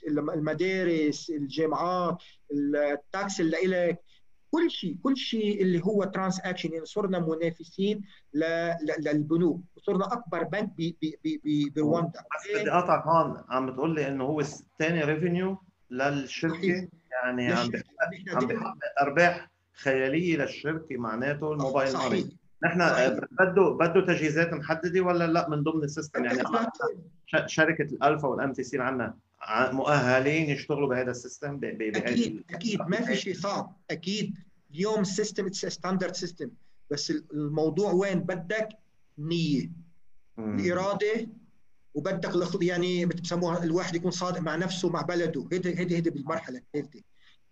المدارس الجامعات التاكس اللي لك كل شيء كل شيء اللي هو transaction يعني صرنا منافسين للبنوك. صرنا أكبر بنك برواندا بس بدي أقطعك هون. عم بتقول لي إنه هو ثاني revenue للشركة؟ يعني عم عم بيحقق أرباح؟ خيالية للشركه معناته الموبايل money نحن بده بده تجهيزات محددة ولا لا؟ من ضمن ال system. يعني شركة الألفا وال MTC عندنا مؤهلين يشتغلوا بهذا ال system أكيد أكيد. ما في شيء صعب. أكيد. اليوم ال system it's standard system بس الموضوع وين؟ بدك نية الإرادة وبدك يعني بتسموها الواحد يكون صادق مع نفسه مع بلده. هيدي هيدي هيدي بالمرحلة الثالثة.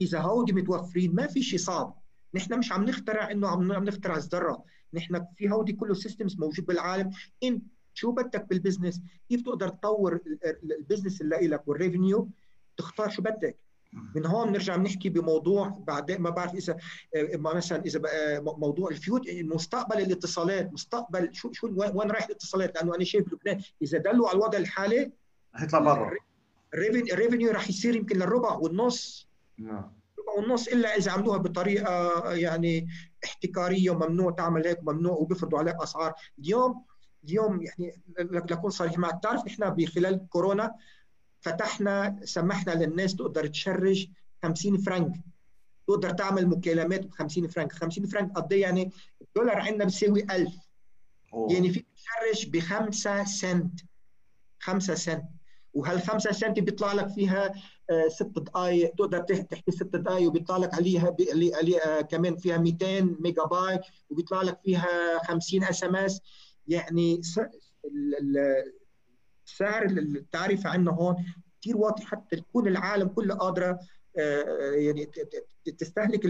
إذا هودي متوفرين ما في شيء صعب. نحن مش عم نخترع إنه عم نخترع الذرة. نحن في هودي كله systems موجود بالعالم. انت شو بدك بال business كيف تقدر تطور ال business اللي لك وال revenue تختار شو بدك. من هون بنرجع بنحكي بموضوع بعدين ما بعرف إذا مثلا إذا موضوع ال fut مستقبل الاتصالات. مستقبل شو شو وين رايح الاتصالات؟ لأنه أنا شايف لبنان إذا دلوا على الوضع الحالي هيطلع برا. ال revenue راح يصير يمكن للربع والنص. نعم. والنص إلا إذا عملوها بطريقة يعني احتكارية وممنوع تعمل هيك وممنوع وبيفرضوا عليك أسعار. اليوم اليوم يعني لكون صريح معك تعرف نحن بخلال كورونا فتحنا سمحنا للناس تقدر تشرج 50 فرنك. تقدر تعمل مكالمات ب 50 فرنك. 50 فرنك قد إيه؟ يعني الدولار عندنا بيساوي 1000 أوه. يعني فيك تشرج ب 5 سنت. 5 سنت. وهال 5 سنت بيطلع لك فيها آه، ست دقائق تقدر تحكي ست دقائق وبيطلع لك عليها عليها كمان فيها 200 ميجا بايت وبيطلع لك فيها 50 SMS يعني سعر التعرفه عندنا هون كثير واطي حتى تكون العالم كله قادرة آه، يعني تستهلك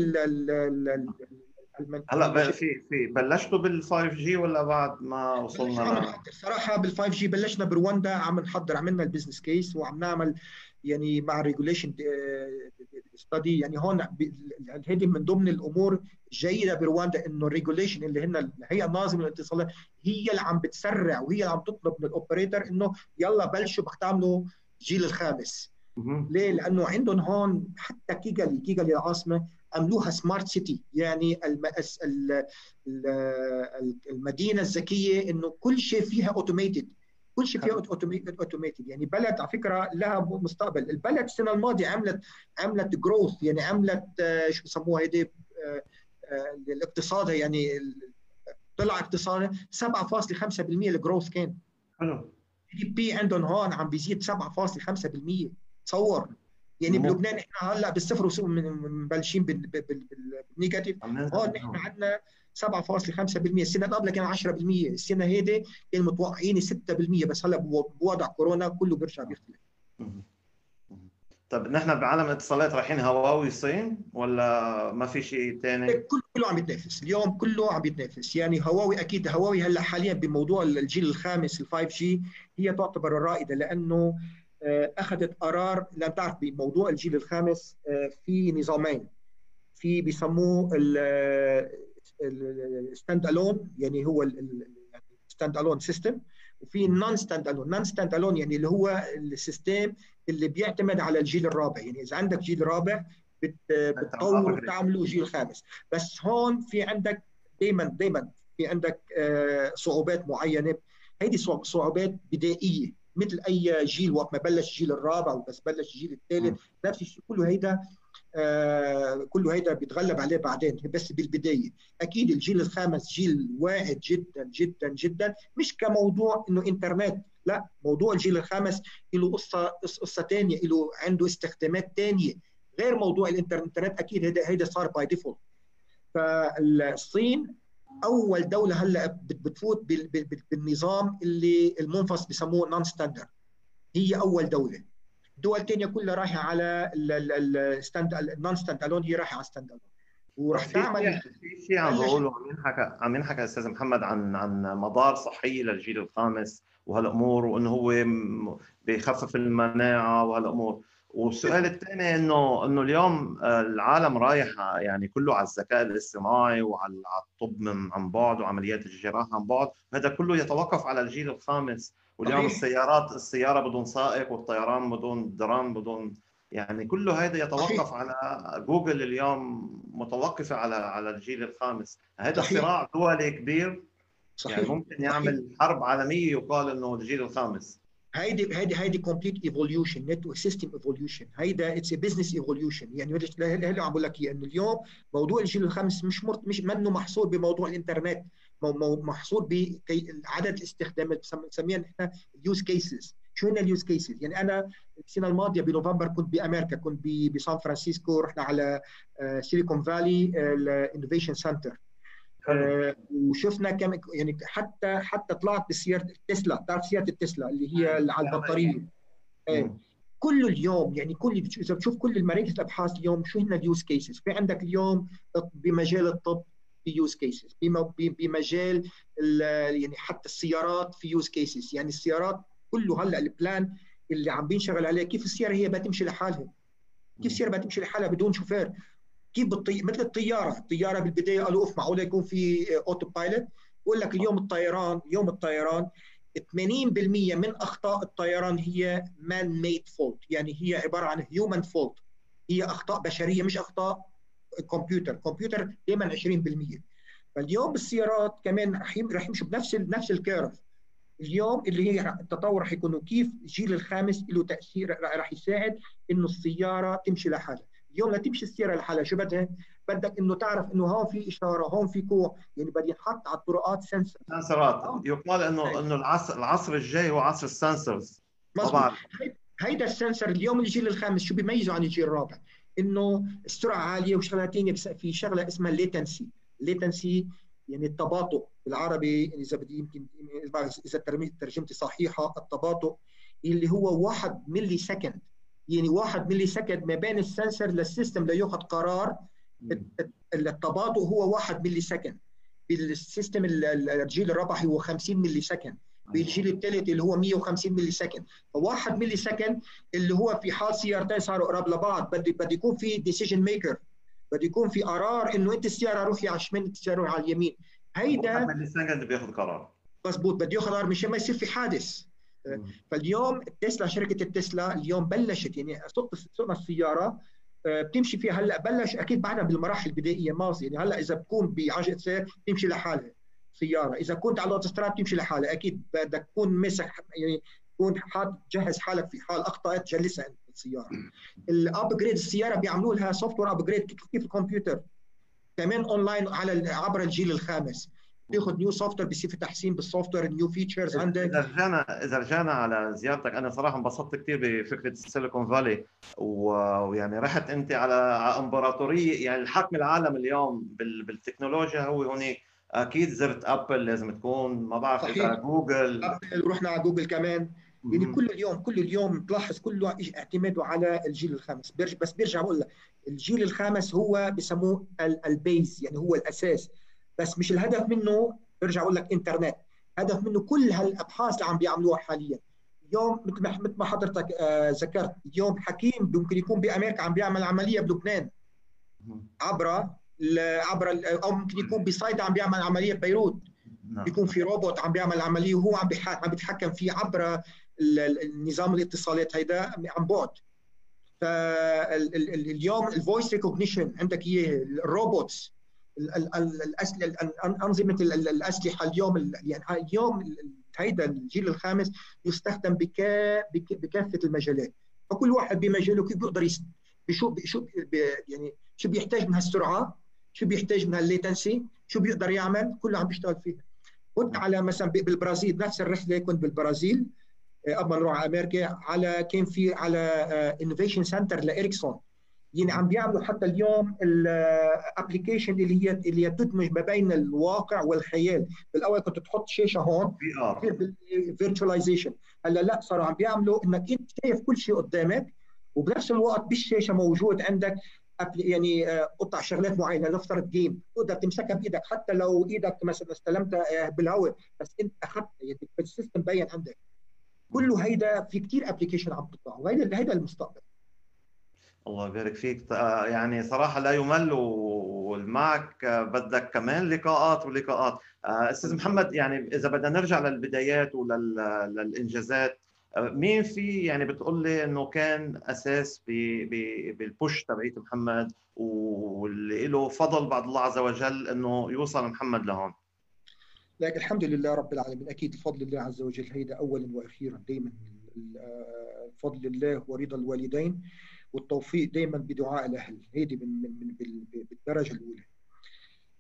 هلا في في بلشتوا بال 5G ولا بعد ما وصلنا صراحة بال 5G بلشنا برواندا عم نحضر عملنا ال business case وعم نعمل يعني مع regulation study يعني هون هذه من ضمن الأمور الجيدة برواندا إنه ال regulation اللي هن الهيئه الناظمة للاتصالات هي اللي عم بتسرع وهي اللي عم تطلب من ال operator إنه يلا بلشوا بدك تعملوا الجيل الخامس. ليه؟ لأنه عندهم هون حتى كيغالي كيغالي العاصمه عملوها smart city يعني المدينة الذكية إنه كل شيء فيها automated كل شيء فيها automated يعني بلد على فكرة لها مستقبل. البلد السنة الماضية عملت عملت growth يعني عملت آه، شو بسموها هيدي آه، آه، الاقتصاد يعني طلع اقتصادها 7.5% ال growth كان. حلو. ال GDP عندهم هون عم بيزيد 7.5% تصور. يعني بلبنان إحنا هلأ بالصفر مبلشين بال negative. هون نحن عندنا 7.5% السنة اللي قبلها كان 10% السنة هيدي كان متوقعين 6% بس هلأ بوضع كورونا كله بيرجع بيختلف. طب نحن بعالم الاتصالات رايحين هواوي الصين ولا ما في شيء ثاني؟ كله كله عم يتنافس، اليوم كله عم يتنافس، يعني هواوي أكيد هواوي هلأ حاليا بموضوع الجيل الخامس ال 5 جي هي تعتبر الرائدة لأنه آه، أخذت قرار لأن تعرف بموضوع الجيل الخامس آه، في نظامين. في ال ال standalone يعني هو ال standalone system وفي نون ستاند الون نون ستاند الون يعني اللي هو ال system اللي بيعتمد على الجيل الرابع. يعني إذا عندك جيل رابع بتطور بتعمله جيل خامس. بس هون في عندك دائما دائما في عندك آه، صعوبات معينة. هيدي صعوبات بدائية. مثل أي جيل وقت ما بلش الجيل الرابع وبس بلش الجيل الثالث نفس الشيء كله هيدا آه كله هيدا بيتغلب عليه بعدين بس بالبداية. أكيد الجيل الخامس جيل واعد جدا جدا جدا مش كموضوع إنه إنترنت لا موضوع الجيل الخامس له قصة قصة ثانية له عنده استخدامات ثانية غير موضوع الإنترنت أكيد هيدا هيدا صار by default فالصين أول دولة هلأ بتفوت بالنظام اللي المنفصل بسموه non-standard هي أول دولة. الدول الثانية كلها رايحة على ال stand ال non-standalone هي رايحة على standalone وراح تعمل في شيء عم بقوله عم ينحكى عم ينحكى أستاذ محمد عن عن مدار صحيه للجيل الخامس وهالأمور وإنه هو بيخفف المناعة وهالأمور. والسؤال الثاني إنه إنه اليوم العالم رايح يعني كله على الذكاء الاصطناعي وعلى الطب عن بعد وعمليات الجراحة عن بعد. هذا كله يتوقف على الجيل الخامس. واليوم صحيح. السيارات السيارة بدون سائق والطيران بدون دران بدون يعني كله هذا يتوقف على جوجل اليوم متوقفة على على الجيل الخامس. هذا صراع دولي كبير. يعني صحيح. يعني ممكن يعمل صحيح. حرب عالمية يقال إنه الجيل الخامس. هيدي هيدي هيدي complete evolution network system evolution هيدا it's business evolution يعني هلا عم بقول لك إنه اليوم موضوع الجيل الخامس مش مرت مش منه محصور بموضوع الإنترنت. محصور بعدد الاستخدامات بنسميها نحن ال use cases شو هن ال use cases يعني أنا السنة الماضية بنوفمبر كنت بأمريكا كنت بسان فرانسيسكو رحنا على سيليكون فالي ال innovation center وشفنا كم يعني حتى حتى طلعت بسيارة تسلا. بتعرف سيارة التسلا اللي هي على البطارية؟ آه، كل اليوم يعني كل إذا بتشوف كل المراكز الأبحاث اليوم شو هن ال use cases في عندك اليوم بمجال الطب في use cases بمجال يعني حتى السيارات في use cases يعني السيارات كله هلأ ال plan اللي عم بينشغل عليه كيف السيارة هي بتمشي لحالها؟ كيف السيارة بتمشي لحالها بدون شوفير؟ كيف بالطي... مثل الطيارة. الطيارة بالبداية قالوا اوف معقولة يكون في autopilot بقول لك اليوم الطيران يوم الطيران 80% من أخطاء الطيران هي man-made fault يعني هي عبارة عن human fault هي أخطاء بشرية مش أخطاء كمبيوتر كمبيوتر دائما 20% فاليوم بالسيارات كمان رح يمشوا بنفس نفس ال curve. اليوم اللي هي التطور رح يكون كيف الجيل الخامس له تأثير رح يساعد إنه السيارة تمشي لحالها. اليوم لتمشي السياره لحالها. شو بدها؟ بدك إنه تعرف إنه هون في إشارة هون في قوه يعني بدي ينحط على الطرقات sensor سنسرات يقال إنه إنه العصر العصر الجاي هو عصر ال sensors طبعا. هيدا ال sensor اليوم الجيل الخامس شو بيميزه عن الجيل الرابع؟ إنه السرعة عالية وشغلة ثانية في شغلة اسمها latency latency يعني التباطؤ. بالعربي يعني إذا بدي يمكن إذا ترجمتي صحيحة التباطؤ اللي هو 1 millisecond. يعني 1 millisecond ما بين ال sensor لل system لياخذ قرار. التباطؤ هو 1 millisecond بال system الجيل الرابع هو 50 millisecond بالجيل الثالث اللي هو 150 millisecond ف1 millisecond اللي هو في حال سيارتين صاروا قراب لبعض. بده بده يكون في decision maker بده يكون في قرار إنه أنت السيارة روحي على الشمال أنت السيارة روحي على اليمين. هيدا millisecond بياخذ قرار. مضبوط بده ياخذ قرار. مشان ما يصير في حادث. فاليوم تسلا شركة التسلا اليوم بلشت يعني سوقنا السيارة آه، بتمشي فيها هلأ بلش أكيد بعدها بالمراحل البدائية ماضي يعني هلأ إذا بكون بعجقة سير بتمشي لحالها سيارة إذا كنت على الأوتوستراد بتمشي لحالها أكيد بدك تكون ماسك يعني تكون حاط جهز حالك في حال أخطأت تجلسها السياره ال upgrade السيارة بيعملوا لها software upgrade كيف الكمبيوتر؟ كمان اونلاين على عبر الجيل الخامس. بياخذ new software بيصير في تحسين بال software new features عندك. إذا رجعنا إذا رجعنا على زيارتك أنا صراحة انبسطت كثير بفكرة سيليكون فالي ويعني رحت أنت على أمبراطورية يعني الحكم العالم اليوم بالتكنولوجيا هو هونيك أكيد زرت أبل لازم تكون ما بعرف إذا جوجل. أبل ورحنا على جوجل كمان. يعني كل اليوم كل اليوم تلاحظ كله اعتماده على الجيل الخامس. بس بيرجع بقول لك الجيل الخامس هو بسموه ال base يعني هو الأساس. بس مش الهدف منه برجع أقول لك إنترنت. هدف منه كل هالأبحاث اللي عم بيعملوها حاليا. اليوم مثل ما حضرتك آه ذكرت اليوم حكيم ممكن يكون بأمريكا عم بيعمل عملية بلبنان. عبر عبر أو ممكن يكون بصيدا عم بيعمل عملية ببيروت نعم. بيكون في روبوت عم بيعمل عملية وهو عم عم بيتحكم فيه عبر النظام الاتصالات هيدا عن بعد. فاليوم ال voice recognition عندك اياه ال robots أنظمة الأسلحة اليوم يعني اليوم هيدا الجيل الخامس يستخدم بكافة المجالات. فكل واحد بمجاله كيف بيقدر بشو شو يعني شو بيحتاج من هالسرعة شو بيحتاج من هال latency شو بيقدر يعمل كله عم بيشتغل فيها. كنت على مثلا بالبرازيل نفس الرحلة كنت بالبرازيل قبل ما نروح على أمريكا على كان في على innovation center لإريكسون يعني عم بيعملوا حتى اليوم ال application اللي هي اللي هي تدمج ما بين الواقع والخيال. بالأول كنت تحط شاشة هون virtualization هلأ لا صاروا عم بيعملوا إنك أنت شايف كل شيء قدامك وبنفس الوقت بالشاشه موجود عندك. يعني آه، قطع شغلات معينة نفترض game تقدر تمسكها بإيدك. حتى لو إيدك مثلا استلمتها آه، بالهواء بس أنت اخذتها يعني ال system بين عندك. كله هيدا في كثير application عم تطلع وهيدا هيدا المستقبل. الله يبارك فيك. يعني صراحة لا يمل ومعك بدك كمان لقاءات ولقاءات. أستاذ محمد يعني إذا بدنا نرجع للبدايات وللإنجازات مين في يعني بتقول لي إنه كان أساس بالبوش تبعيت محمد واللي له فضل بعد الله عز وجل إنه يوصل محمد لهون؟ لكن الحمد لله رب العالمين. أكيد بفضل الله عز وجل هيدا اولا وأخيرا دائما فضل الله ورضا الوالدين. والتوفيق دائما بدعاء الأهل. هيدي من من بالدرجة الأولى.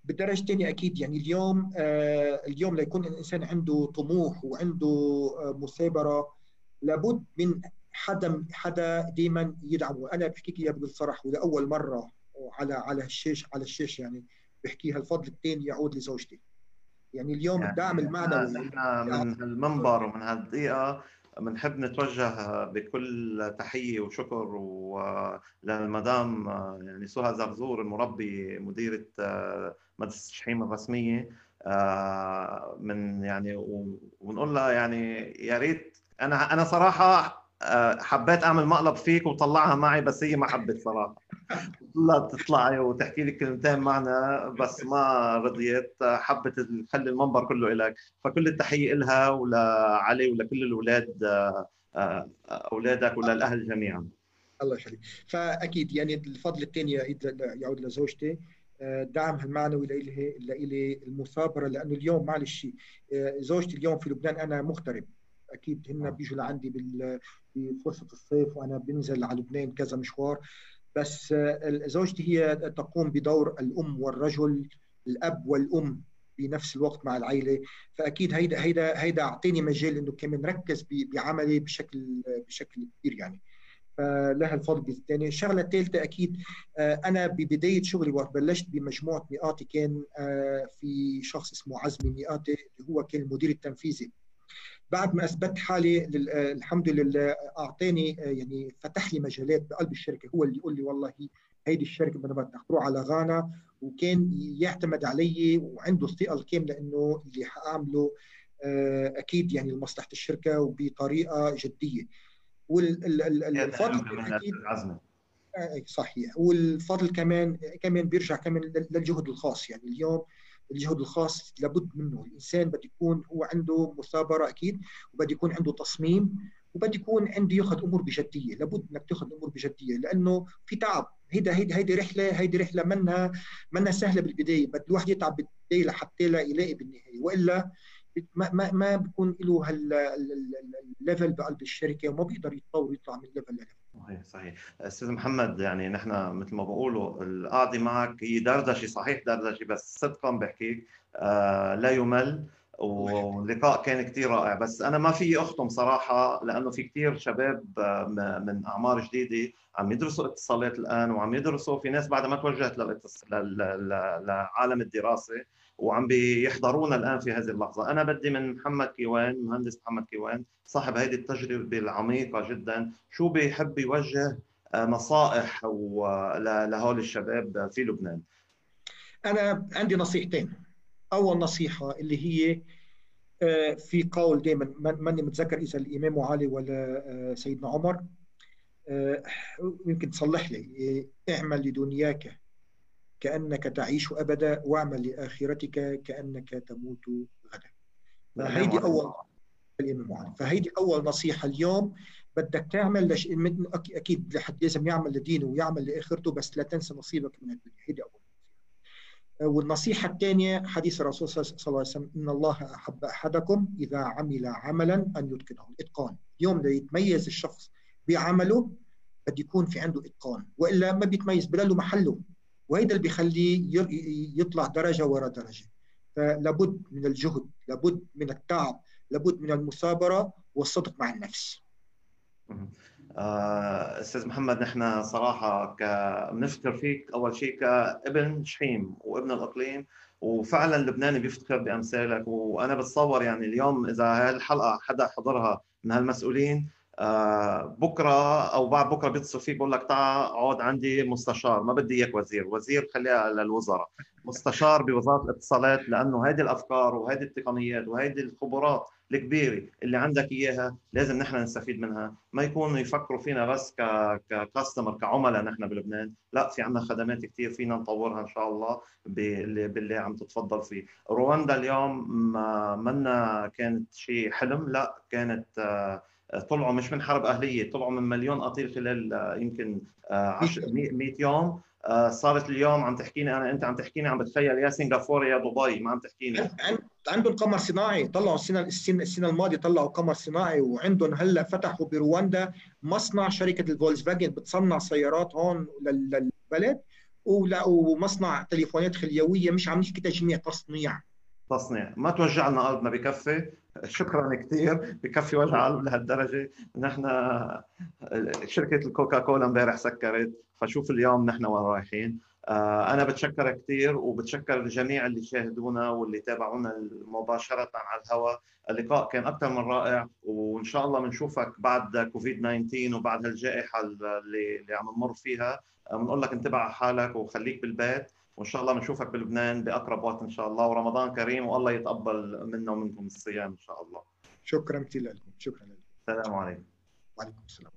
بالدرجة الثانية أكيد يعني اليوم آه اليوم ليكون الإنسان عنده طموح وعنده آه مثابرة لابد من حدا حدا دائما يدعمه. أنا بحكي لك اياها بكل ولاول مرة على على الشاشه على الشاشه يعني بحكيها الفضل الثاني يعود لزوجتي. يعني اليوم يعني الدعم المعنوي إحنا من المنبر ومن هالدقيقة بنحب نتوجه بكل تحية وشكر للمدام يعني سهى زرزور المربي مديرة مدرسه شحيم الرسمية. من يعني ونقول لها يعني يا ريت أنا أنا صراحة آه، حبيت أعمل مقلب فيك وطلعها معي بس هي ما حبت صراحة. لا تطلعي وتحكي لي كلمتين معنا بس ما رضيت حبت تخلي المنبر كله لك فكل التحية لها ولعلي ولكل الأولاد آه، آه، أولادك وللاهل جميعا. الله يخليك. فأكيد يعني الفضل الثاني يعود لزوجتي. دعمها المعنوي لإلي لإلي المثابرة لأنه اليوم معلش زوجتي اليوم في لبنان أنا مغترب. أكيد هن بيجوا لعندي بفرصة الصيف وأنا بنزل على لبنان كذا مشوار. بس زوجتي هي تقوم بدور الأم والرجل الأب والأم بنفس الوقت مع العائله فأكيد هيدا هيدا هيدا أعطيني مجال إنه كمان ركز بعملي بشكل بشكل كبير يعني. فلها الفضل بالثاني الشغلة الثالثه أكيد أنا ببداية شغلي وقت بلشت بمجموعة مئاتي كان في شخص اسمه عزمي مئاتي اللي هو كان المدير التنفيذي. بعد ما أثبت حالي الحمد لله أعطاني يعني فتح لي مجالات بقلب الشركة. هو اللي يقول لي والله هيدي الشركة بدنا بدك تروح على غانا وكان يعتمد علي وعنده الثقة الكاملة إنه اللي حأعمله أكيد يعني لمصلحة الشركة وبطريقة جدية. والفضل أكيد صحيح. والفضل كمان كمان بيرجع كمان للجهد الخاص. يعني اليوم الجهد الخاص لابد منه. الإنسان بده يكون هو عنده مثابرة أكيد وبده يكون عنده تصميم وبده يكون عنده يأخذ أمور بجدية. لابد إنك تأخذ الأمور بجدية لأنه في تعب. هيدا هيدي هيدي رحلة هيدي رحلة منها منها سهلة بالبداية بده الواحد يتعب بالبداية لحتى لا يلاقي بالنهاية. وإلا ما ما ما بيكون له هال level بقلب الشركة وما بيقدر يتطور يطلع من level ل level صحيح صحيح. أستاذ محمد يعني نحن مثل ما بقولوا القعده معك هي دردشة صحيح دردشة بس صدقا بحكيك آه لا يمل واللقاء كان كثير رائع. بس أنا ما في اختم صراحة لأنه في كثير شباب آه، من أعمار جديدة عم يدرسوا اتصالات الآن وعم يدرسوا في ناس بعد ما توجهت لعالم الدراسة. وعم بيحضرونا الآن في هذه اللحظة. أنا بدي من محمد كيوان مهندس محمد كيوان صاحب هذه التجربة العميقة جدا. شو بيحب يوجه آه، نصائح لهول الشباب في لبنان؟ أنا عندي نصيحتين. أول نصيحة اللي هي آه، في قول دائما ماني متذكر إذا الإمام علي ولا آه، سيدنا عمر يمكن تصلح لي اعمل لدنياك كأنك تعيش أبدا واعمل لآخرتك كأنك تموت غدا. فهيدي أول الإمام فهيدي أول نصيحة اليوم. بدك تعمل لش... أكيد لحد لازم يعمل لدينه ويعمل لآخرته بس لا تنسى نصيبك من الدنيا. هيدي أول والنصيحة الثانية حديث الرسول صلى الله عليه وسلم إن الله أحب أحدكم إذا عمل عملا أن يتقنه. الإتقان اليوم ليتميز الشخص بعمله بده يكون في عنده إتقان. وإلا ما بيتميز بلا له محله. وهذا اللي بيخليه يطلع درجة ورا درجة فلابد من الجهد لابد من التعب لابد من المثابرة والصدق مع النفس أستاذ محمد نحن صراحة. بنفتخر فيك أول شيء كابن شحيم وابن الأقليم وفعلا لبنان بيفتخر بأمثالك وأنا بتصور يعني اليوم إذا هاي الحلقة حدا حضرها من هالمسؤولين آه، بكرة أو بعد بكرة بيتصل فيك بقول لك تعال اقعد عندي مستشار ما بدي إياك وزير وزير خليها للوزراء. مستشار بوزارة الاتصالات لأنه هذه الأفكار وهذه التقنيات وهذه الخبرات الكبيرة اللي عندك إياها لازم نحن نستفيد منها. ما يكونوا يفكروا فينا بس ككاستمر كعملاء نحن بلبنان. لا في عندنا خدمات كثير فينا نطورها إن شاء الله باللي عم تتفضل فيه. رواندا اليوم ما منا كانت شيء حلم لا كانت آه، طلعوا مش من حرب أهلية طلعوا من مليون قتيل خلال آه، يمكن 10 آه، 100 (laughs) يوم. آه، صارت اليوم عم تحكيني أنا أنت عم تحكيني عم بتخيل يا سنغافورة يا دبي ما عم تحكيني. عندهم قمر صناعي طلعوا السنة السنة السنة الماضية طلعوا قمر صناعي وعندهم هلأ فتحوا برواندا مصنع شركة الفولكس فاجن بتصنع سيارات هون للبلد ومصنع تليفونات خليوية مش عم نحكي تجميع تصنيع. تصنيع. ما توجع لنا قلبنا بكفي. شكرا كثير بكفي وجع قلب لهالدرجة. نحن شركة الكوكا كولا امبارح سكرت فشوف اليوم نحن وين رايحين. آه، أنا بتشكرك كثير وبتشكر الجميع اللي شاهدونا واللي تابعونا مباشرة على الهواء. اللقاء كان أكثر من رائع وإن شاء الله بنشوفك بعد كوفيد 19 وبعد هالجائحة اللي اللي عم نمر فيها. بنقول لك انتبه على حالك وخليك بالبيت. وإن شاء الله بنشوفك بلبنان بأقرب وقت إن شاء الله. ورمضان كريم والله يتقبل منا ومنكم الصيام إن شاء الله. شكرا كثير لكم. شكرا لكم. السلام عليكم. وعليكم السلام.